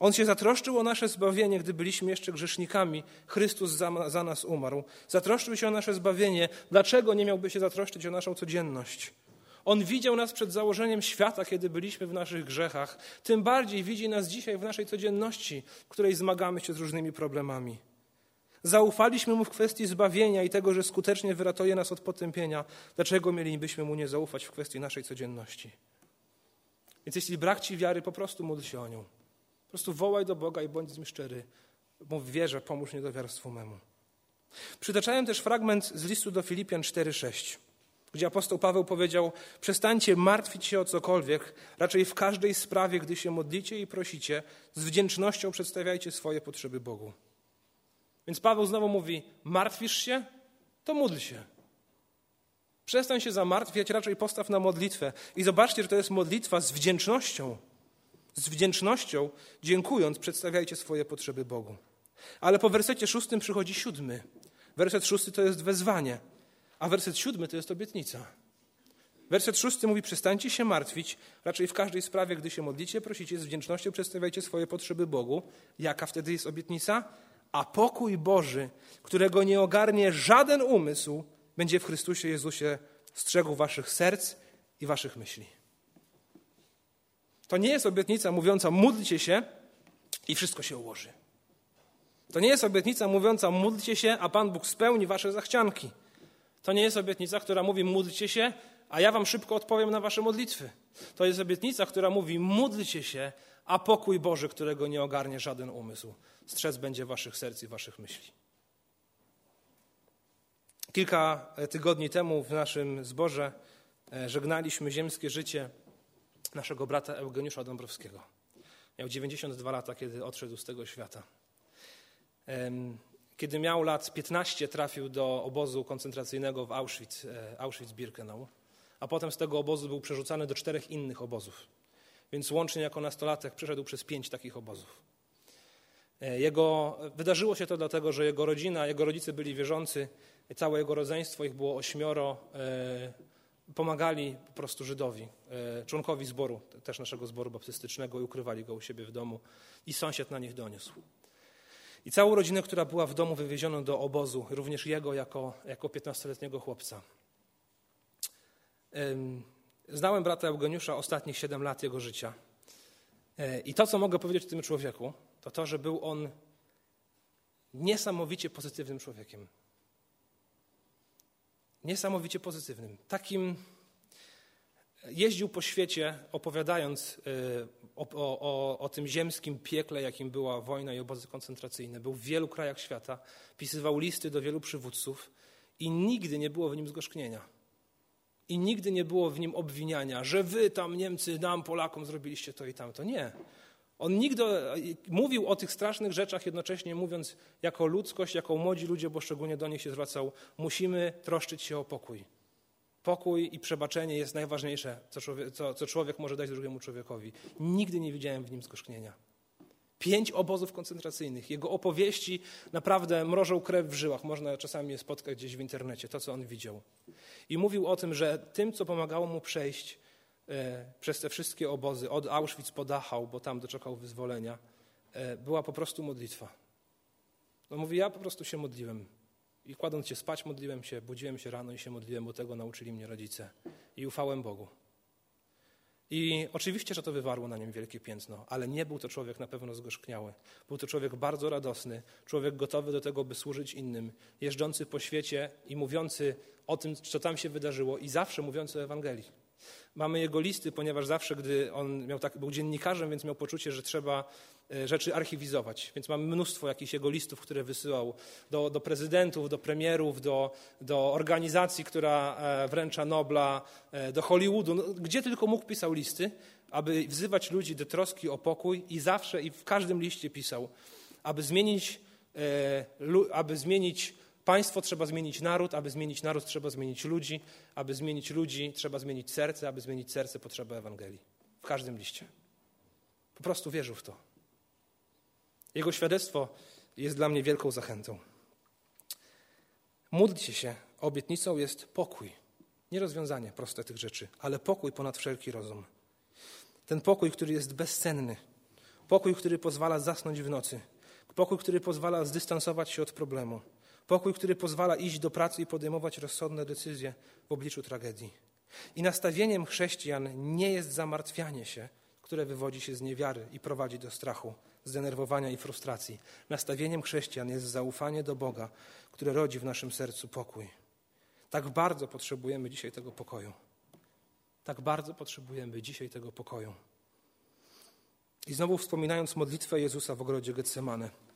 On się zatroszczył o nasze zbawienie, gdy byliśmy jeszcze grzesznikami. Chrystus za, za, nas umarł. Zatroszczył się o nasze zbawienie. Dlaczego nie miałby się zatroszczyć o naszą codzienność? On widział nas przed założeniem świata, kiedy byliśmy w naszych grzechach. Tym bardziej widzi nas dzisiaj w naszej codzienności, w której zmagamy się z różnymi problemami. Zaufaliśmy Mu w kwestii zbawienia i tego, że skutecznie wyratuje nas od potępienia. Dlaczego mielibyśmy Mu nie zaufać w kwestii naszej codzienności? Więc jeśli brak Ci wiary, po prostu módl się o nią. Po prostu wołaj do Boga i bądź z nim szczery. Mów wierze, pomóż niedowiarstwu memu. Przytaczałem też fragment z listu do Filipian 4,6, gdzie apostoł Paweł powiedział: Przestańcie martwić się o cokolwiek, raczej w każdej sprawie, gdy się modlicie i prosicie, z wdzięcznością przedstawiajcie swoje potrzeby Bogu. Więc Paweł znowu mówi: Martwisz się? To módl się. Przestań się zamartwiać, raczej postaw na modlitwę. I zobaczcie, że to jest modlitwa z wdzięcznością. Z wdzięcznością, dziękując, przedstawiajcie swoje potrzeby Bogu. Ale po wersecie szóstym przychodzi siódmy. Werset szósty to jest wezwanie, a werset siódmy to jest obietnica. Werset szósty mówi: Przestańcie się martwić, raczej w każdej sprawie, gdy się modlicie, prosicie, z wdzięcznością przedstawiajcie swoje potrzeby Bogu. Jaka wtedy jest obietnica? A pokój Boży, którego nie ogarnie żaden umysł, będzie w Chrystusie Jezusie strzegł waszych serc i waszych myśli. To nie jest obietnica mówiąca módlcie się i wszystko się ułoży. To nie jest obietnica mówiąca módlcie się, a Pan Bóg spełni wasze zachcianki. To nie jest obietnica, która mówi módlcie się, a ja wam szybko odpowiem na wasze modlitwy. To jest obietnica, która mówi módlcie się, a pokój Boży, którego nie ogarnie żaden umysł, strzec będzie waszych serc i waszych myśli. Kilka tygodni temu w naszym zborze e, żegnaliśmy ziemskie życie naszego brata Eugeniusza Dąbrowskiego. Miał 92 lata, kiedy odszedł z tego świata. Kiedy miał lat 15, trafił do obozu koncentracyjnego w Auschwitz, e, Auschwitz-Birkenau, a potem z tego obozu był przerzucany do czterech innych obozów. Więc łącznie jako nastolatek przeszedł przez pięć takich obozów. E, jego, wydarzyło się to dlatego, że jego rodzina, jego rodzice byli wierzący, całe jego rodzeństwo, ich było ośmioro, e, pomagali po prostu Żydowi, e, członkowi zboru, też naszego zboru baptystycznego i ukrywali go u siebie w domu i sąsiad na nich doniósł. I całą rodzinę, która była w domu, wywieziono do obozu, również jego jako, jako 15-letniego chłopca. Znałem brata Eugeniusza ostatnich 7 lat jego życia. E, I to, co mogę powiedzieć o tym człowieku, to to, że był on niesamowicie pozytywnym człowiekiem. Niesamowicie pozytywnym. Takim jeździł po świecie, opowiadając e, o, o, o, tym ziemskim piekle, jakim była wojna i obozy koncentracyjne. Był w wielu krajach świata, pisywał listy do wielu przywódców i nigdy nie było w nim zgorzknienia. I nigdy nie było w nim obwiniania, że wy tam Niemcy, nam Polakom zrobiliście to i tamto. Nie. On nigdy mówił o tych strasznych rzeczach, jednocześnie mówiąc, jako ludzkość, jako młodzi ludzie, bo szczególnie do nich się zwracał, musimy troszczyć się o pokój. Pokój i przebaczenie jest najważniejsze, co człowiek, co, co człowiek może dać drugiemu człowiekowi. Nigdy nie widziałem w nim skoszknienia. Pięć obozów koncentracyjnych. Jego opowieści naprawdę mrożą krew w żyłach. Można czasami je spotkać gdzieś w internecie, to co on widział. I mówił o tym, że tym, co pomagało mu przejść przez te wszystkie obozy, od Auschwitz po Dachau, bo tam doczekał wyzwolenia, e, była po prostu modlitwa. No mówi, ja po prostu się modliłem. I kładąc się spać, modliłem się, budziłem się rano i się modliłem, bo tego nauczyli mnie rodzice. I ufałem Bogu. I oczywiście, że to wywarło na nim wielkie piętno, ale nie był to człowiek na pewno zgorzkniały. Był to człowiek bardzo radosny, człowiek gotowy do tego, by służyć innym, jeżdżący po świecie i mówiący o tym, co tam się wydarzyło i zawsze mówiący o Ewangelii. Mamy jego listy, ponieważ zawsze, gdy on miał tak, był dziennikarzem, więc miał poczucie, że trzeba e, rzeczy archiwizować. Więc mamy mnóstwo jakichś jego listów, które wysyłał do, do prezydentów, do premierów, do, do organizacji, która e, wręcza Nobla, e, do Hollywoodu. No, gdzie tylko mógł, pisał listy, aby wzywać ludzi do troski o pokój i zawsze i w każdym liście pisał, aby zmienić, aby zmienić Państwo trzeba zmienić naród, aby zmienić naród trzeba zmienić ludzi, aby zmienić ludzi trzeba zmienić serce, aby zmienić serce potrzeba Ewangelii. W każdym liście. Po prostu wierzył w to. Jego świadectwo jest dla mnie wielką zachętą. Módlcie się, obietnicą jest pokój. Nie rozwiązanie proste tych rzeczy, ale pokój ponad wszelki rozum. Ten pokój, który jest bezcenny. Pokój, który pozwala zasnąć w nocy. Pokój, który pozwala zdystansować się od problemu. Pokój, który pozwala iść do pracy i podejmować rozsądne decyzje w obliczu tragedii. I nastawieniem chrześcijan nie jest zamartwianie się, które wywodzi się z niewiary i prowadzi do strachu, zdenerwowania i frustracji. Nastawieniem chrześcijan jest zaufanie do Boga, które rodzi w naszym sercu pokój. Tak bardzo potrzebujemy dzisiaj tego pokoju. Tak bardzo potrzebujemy dzisiaj tego pokoju. I znowu wspominając modlitwę Jezusa w ogrodzie Getsemane.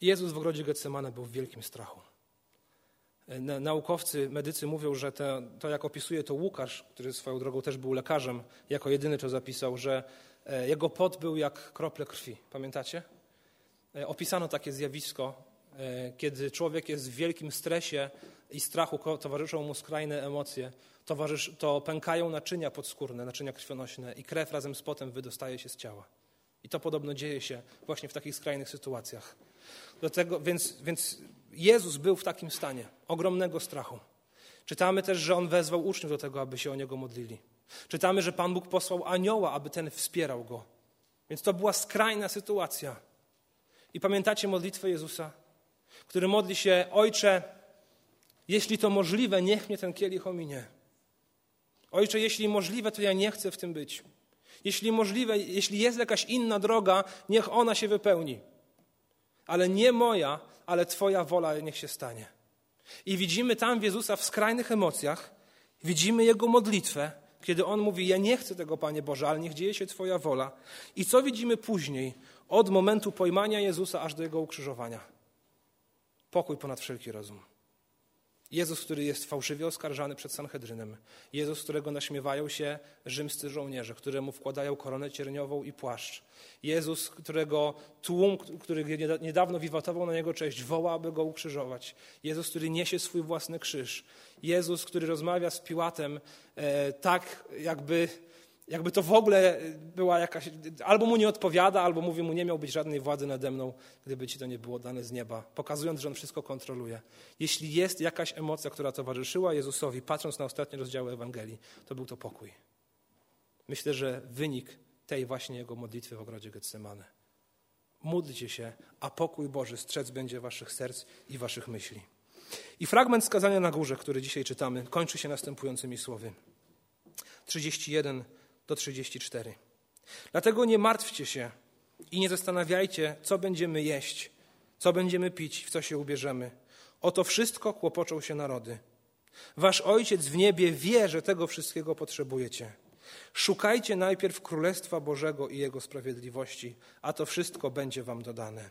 Jezus w ogrodzie Getsemane był w wielkim strachu. E, naukowcy, medycy mówią, że to, to, jak opisuje to Łukasz, który swoją drogą też był lekarzem, jako jedyny to zapisał, że e, jego pot był jak krople krwi. Pamiętacie? E, opisano takie zjawisko, kiedy człowiek jest w wielkim stresie i strachu, towarzyszą mu skrajne emocje, towarzysz, to pękają naczynia podskórne, naczynia krwionośne i krew razem z potem wydostaje się z ciała. I to podobno dzieje się właśnie w takich skrajnych sytuacjach. Do tego, więc, więc Jezus był w takim stanie ogromnego strachu. Czytamy też, że on wezwał uczniów do tego, aby się o niego modlili. Czytamy, że Pan Bóg posłał anioła, aby ten wspierał go. Więc to była skrajna sytuacja. I pamiętacie modlitwę Jezusa, który modli się: Ojcze, jeśli to możliwe, niech mnie ten kielich ominie. Ojcze, jeśli możliwe, to ja nie chcę w tym być. Jeśli możliwe, jeśli jest jakaś inna droga, niech ona się wypełni ale nie moja, ale Twoja wola niech się stanie. I widzimy tam Jezusa w skrajnych emocjach, widzimy Jego modlitwę, kiedy On mówi, ja nie chcę tego, Panie Boże, ale niech dzieje się Twoja wola. I co widzimy później, od momentu pojmania Jezusa aż do Jego ukrzyżowania? Pokój ponad wszelki rozum. Jezus, który jest fałszywie oskarżany przed Sanhedrynem. Jezus, którego naśmiewają się rzymscy żołnierze, któremu wkładają koronę cierniową i płaszcz. Jezus, którego tłum, który niedawno wiwatował na Jego cześć, woła, aby Go ukrzyżować. Jezus, który niesie swój własny krzyż. Jezus, który rozmawia z Piłatem e, tak, jakby jakby to w ogóle była jakaś. Albo mu nie odpowiada, albo mówi mu, nie miał być żadnej władzy nade mną, gdyby ci to nie było dane z nieba, pokazując, że on wszystko kontroluje. Jeśli jest jakaś emocja, która towarzyszyła Jezusowi, patrząc na ostatnie rozdziały Ewangelii, to był to pokój. Myślę, że wynik tej właśnie jego modlitwy w ogrodzie Getsemane. Módlcie się, a pokój Boży strzec będzie waszych serc i waszych myśli. I fragment skazania na górze, który dzisiaj czytamy, kończy się następującymi słowy. 31 do 34. Dlatego nie martwcie się i nie zastanawiajcie, co będziemy jeść, co będziemy pić, w co się ubierzemy. Oto wszystko kłopoczą się narody. Wasz Ojciec w niebie wie, że tego wszystkiego potrzebujecie. Szukajcie najpierw Królestwa Bożego i Jego sprawiedliwości, a to wszystko będzie wam dodane.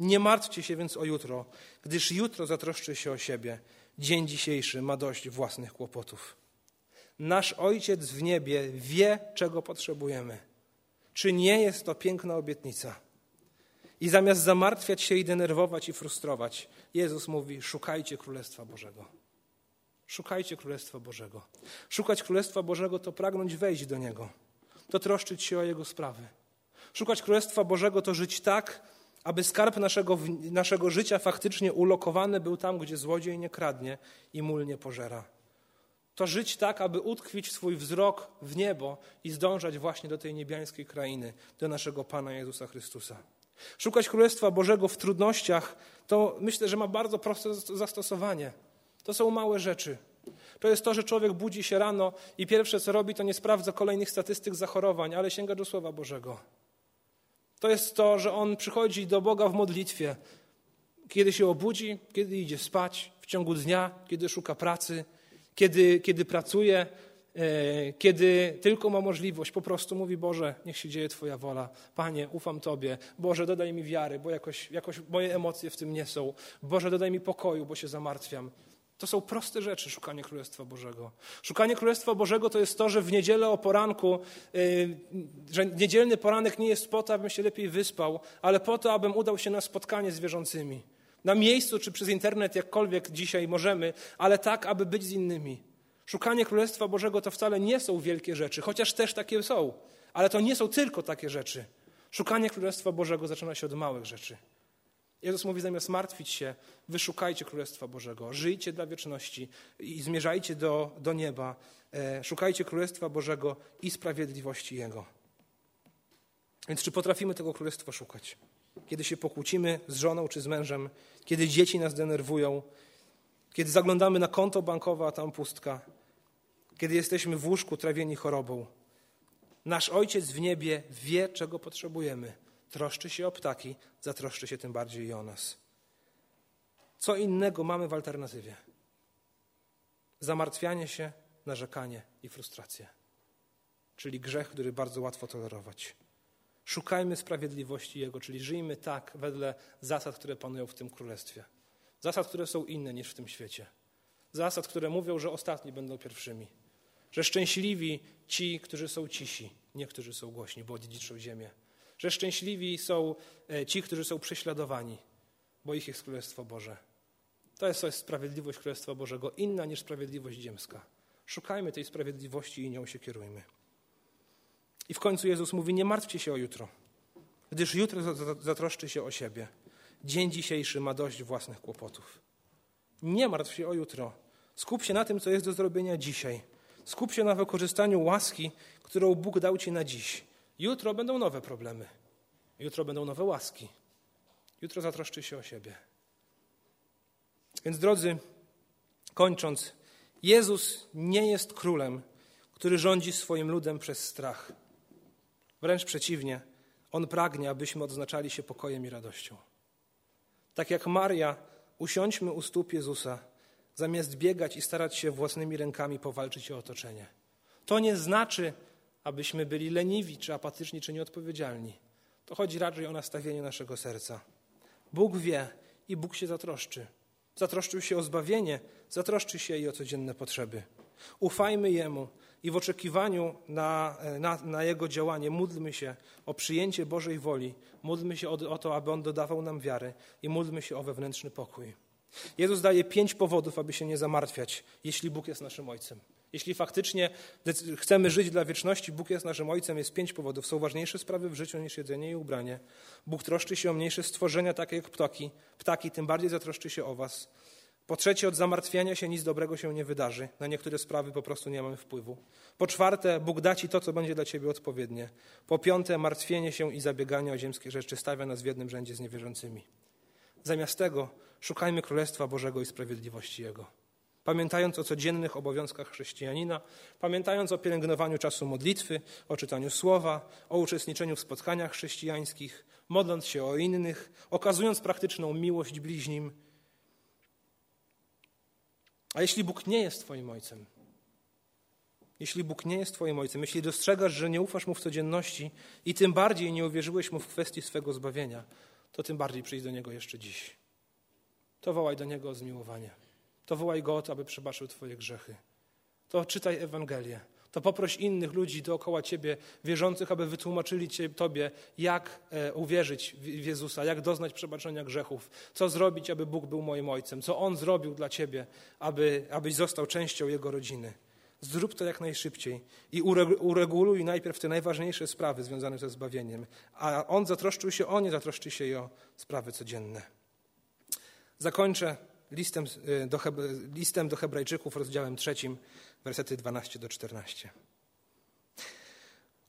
Nie martwcie się więc o jutro, gdyż jutro zatroszczy się o siebie. Dzień dzisiejszy ma dość własnych kłopotów. Nasz Ojciec w niebie wie, czego potrzebujemy. Czy nie jest to piękna obietnica? I zamiast zamartwiać się i denerwować i frustrować, Jezus mówi: Szukajcie Królestwa Bożego. Szukajcie Królestwa Bożego. Szukać Królestwa Bożego to pragnąć wejść do Niego, to troszczyć się o Jego sprawy. Szukać Królestwa Bożego to żyć tak, aby skarb naszego, naszego życia faktycznie ulokowany był tam, gdzie złodziej nie kradnie i mól nie pożera. To żyć tak, aby utkwić swój wzrok w niebo i zdążać właśnie do tej niebiańskiej krainy, do naszego Pana Jezusa Chrystusa. Szukać Królestwa Bożego w trudnościach to myślę, że ma bardzo proste zastosowanie. To są małe rzeczy. To jest to, że człowiek budzi się rano i pierwsze co robi, to nie sprawdza kolejnych statystyk zachorowań, ale sięga do Słowa Bożego. To jest to, że on przychodzi do Boga w modlitwie, kiedy się obudzi, kiedy idzie spać, w ciągu dnia, kiedy szuka pracy, kiedy, kiedy pracuje, e, kiedy tylko ma możliwość, po prostu mówi: Boże, niech się dzieje Twoja wola. Panie, ufam Tobie. Boże, dodaj mi wiary, bo jakoś, jakoś moje emocje w tym nie są. Boże, dodaj mi pokoju, bo się zamartwiam. To są proste rzeczy, szukanie Królestwa Bożego. Szukanie Królestwa Bożego to jest to, że w niedzielę o poranku, yy, że niedzielny poranek nie jest po to, abym się lepiej wyspał, ale po to, abym udał się na spotkanie z wierzącymi. Na miejscu czy przez internet, jakkolwiek dzisiaj możemy, ale tak, aby być z innymi. Szukanie Królestwa Bożego to wcale nie są wielkie rzeczy, chociaż też takie są, ale to nie są tylko takie rzeczy. Szukanie Królestwa Bożego zaczyna się od małych rzeczy. Jezus mówi, zamiast martwić się, wyszukajcie Królestwa Bożego, żyjcie dla wieczności i zmierzajcie do, do nieba. E, szukajcie Królestwa Bożego i sprawiedliwości Jego. Więc czy potrafimy tego Królestwa szukać? Kiedy się pokłócimy z żoną czy z mężem, kiedy dzieci nas denerwują, kiedy zaglądamy na konto bankowe, a tam pustka, kiedy jesteśmy w łóżku trawieni chorobą. Nasz Ojciec w niebie wie, czego potrzebujemy troszczy się o ptaki, zatroszczy się tym bardziej i o nas. Co innego mamy w alternatywie? Zamartwianie się, narzekanie i frustrację. Czyli grzech, który bardzo łatwo tolerować. Szukajmy sprawiedliwości Jego, czyli żyjmy tak wedle zasad, które panują w tym królestwie. Zasad, które są inne niż w tym świecie. Zasad, które mówią, że ostatni będą pierwszymi. Że szczęśliwi ci, którzy są cisi, nie którzy są głośni, bo dziedziczą ziemię że szczęśliwi są e, ci, którzy są prześladowani, bo ich jest Królestwo Boże. To jest, to jest sprawiedliwość Królestwa Bożego, inna niż sprawiedliwość ziemska. Szukajmy tej sprawiedliwości i nią się kierujmy. I w końcu Jezus mówi: Nie martwcie się o jutro, gdyż jutro zatroszczy się o siebie. Dzień dzisiejszy ma dość własnych kłopotów. Nie martw się o jutro. Skup się na tym, co jest do zrobienia dzisiaj. Skup się na wykorzystaniu łaski, którą Bóg dał ci na dziś. Jutro będą nowe problemy. Jutro będą nowe łaski. Jutro zatroszczy się o siebie. Więc drodzy, kończąc, Jezus nie jest królem, który rządzi swoim ludem przez strach. Wręcz przeciwnie, On pragnie, abyśmy odznaczali się pokojem i radością. Tak jak Maria, usiądźmy u stóp Jezusa, zamiast biegać i starać się własnymi rękami powalczyć o otoczenie. To nie znaczy, abyśmy byli leniwi, czy apatyczni, czy nieodpowiedzialni. To chodzi raczej o nastawienie naszego serca. Bóg wie i Bóg się zatroszczy. Zatroszczył się o zbawienie, zatroszczy się i o codzienne potrzeby. Ufajmy Jemu i w oczekiwaniu na, na, na, Jego działanie módlmy się o przyjęcie Bożej woli, módlmy się o, o to, aby On dodawał nam wiary i módlmy się o wewnętrzny pokój. Jezus daje pięć powodów, aby się nie zamartwiać, jeśli Bóg jest naszym Ojcem. Jeśli faktycznie chcemy żyć dla wieczności, Bóg jest naszym Ojcem, jest pięć powodów. Są ważniejsze sprawy w życiu niż jedzenie i ubranie. Bóg troszczy się o mniejsze stworzenia, takie jak ptaki. Ptaki tym bardziej zatroszczy się o was. Po trzecie, od zamartwiania się nic dobrego się nie wydarzy. Na niektóre sprawy po prostu nie mamy wpływu. Po czwarte, Bóg da ci to, co będzie dla ciebie odpowiednie. Po piąte, martwienie się i zabieganie o ziemskie rzeczy stawia nas w jednym rzędzie z niewierzącymi. Zamiast tego szukajmy Królestwa Bożego i sprawiedliwości Jego pamiętając o codziennych obowiązkach chrześcijanina, pamiętając o pielęgnowaniu czasu modlitwy, o czytaniu słowa, o uczestniczeniu w spotkaniach chrześcijańskich, modląc się o innych, okazując praktyczną miłość bliźnim. A jeśli Bóg nie jest Twoim Ojcem, jeśli Bóg nie jest Twoim Ojcem, jeśli dostrzegasz, że nie ufasz Mu w codzienności i tym bardziej nie uwierzyłeś Mu w kwestii swego zbawienia, to tym bardziej przyjdź do Niego jeszcze dziś. To wołaj do Niego o zmiłowanie to wołaj Go o to, aby przebaczył Twoje grzechy. To czytaj Ewangelię, to poproś innych ludzi dookoła ciebie, wierzących, aby wytłumaczyli cię, tobie, jak e, uwierzyć w, Jezusa, jak doznać przebaczenia grzechów, co zrobić, aby Bóg był moim ojcem, co On zrobił dla ciebie, aby, abyś został częścią Jego rodziny. Zrób to jak najszybciej i ureguluj najpierw te najważniejsze sprawy związane ze zbawieniem, a On zatroszczył się o nie, zatroszczy się i o sprawy codzienne. Zakończę listem listem do Hebrajczyków, rozdziałem trzecim, wersety 12 do 14.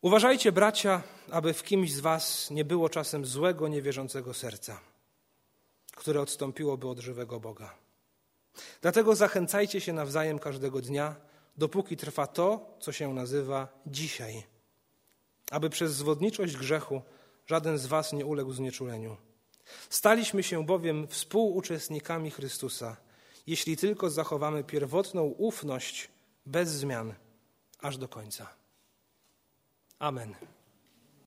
Uważajcie, bracia, aby w kimś z was nie było czasem złego, niewierzącego serca, które odstąpiłoby od żywego Boga. Dlatego zachęcajcie się nawzajem każdego dnia, dopóki trwa to, co się nazywa dzisiaj, aby przez zwodniczość grzechu żaden z was nie uległ znieczuleniu. Staliśmy się bowiem współuczestnikami Chrystusa, jeśli tylko zachowamy pierwotną ufność bez zmian aż do końca. Amen.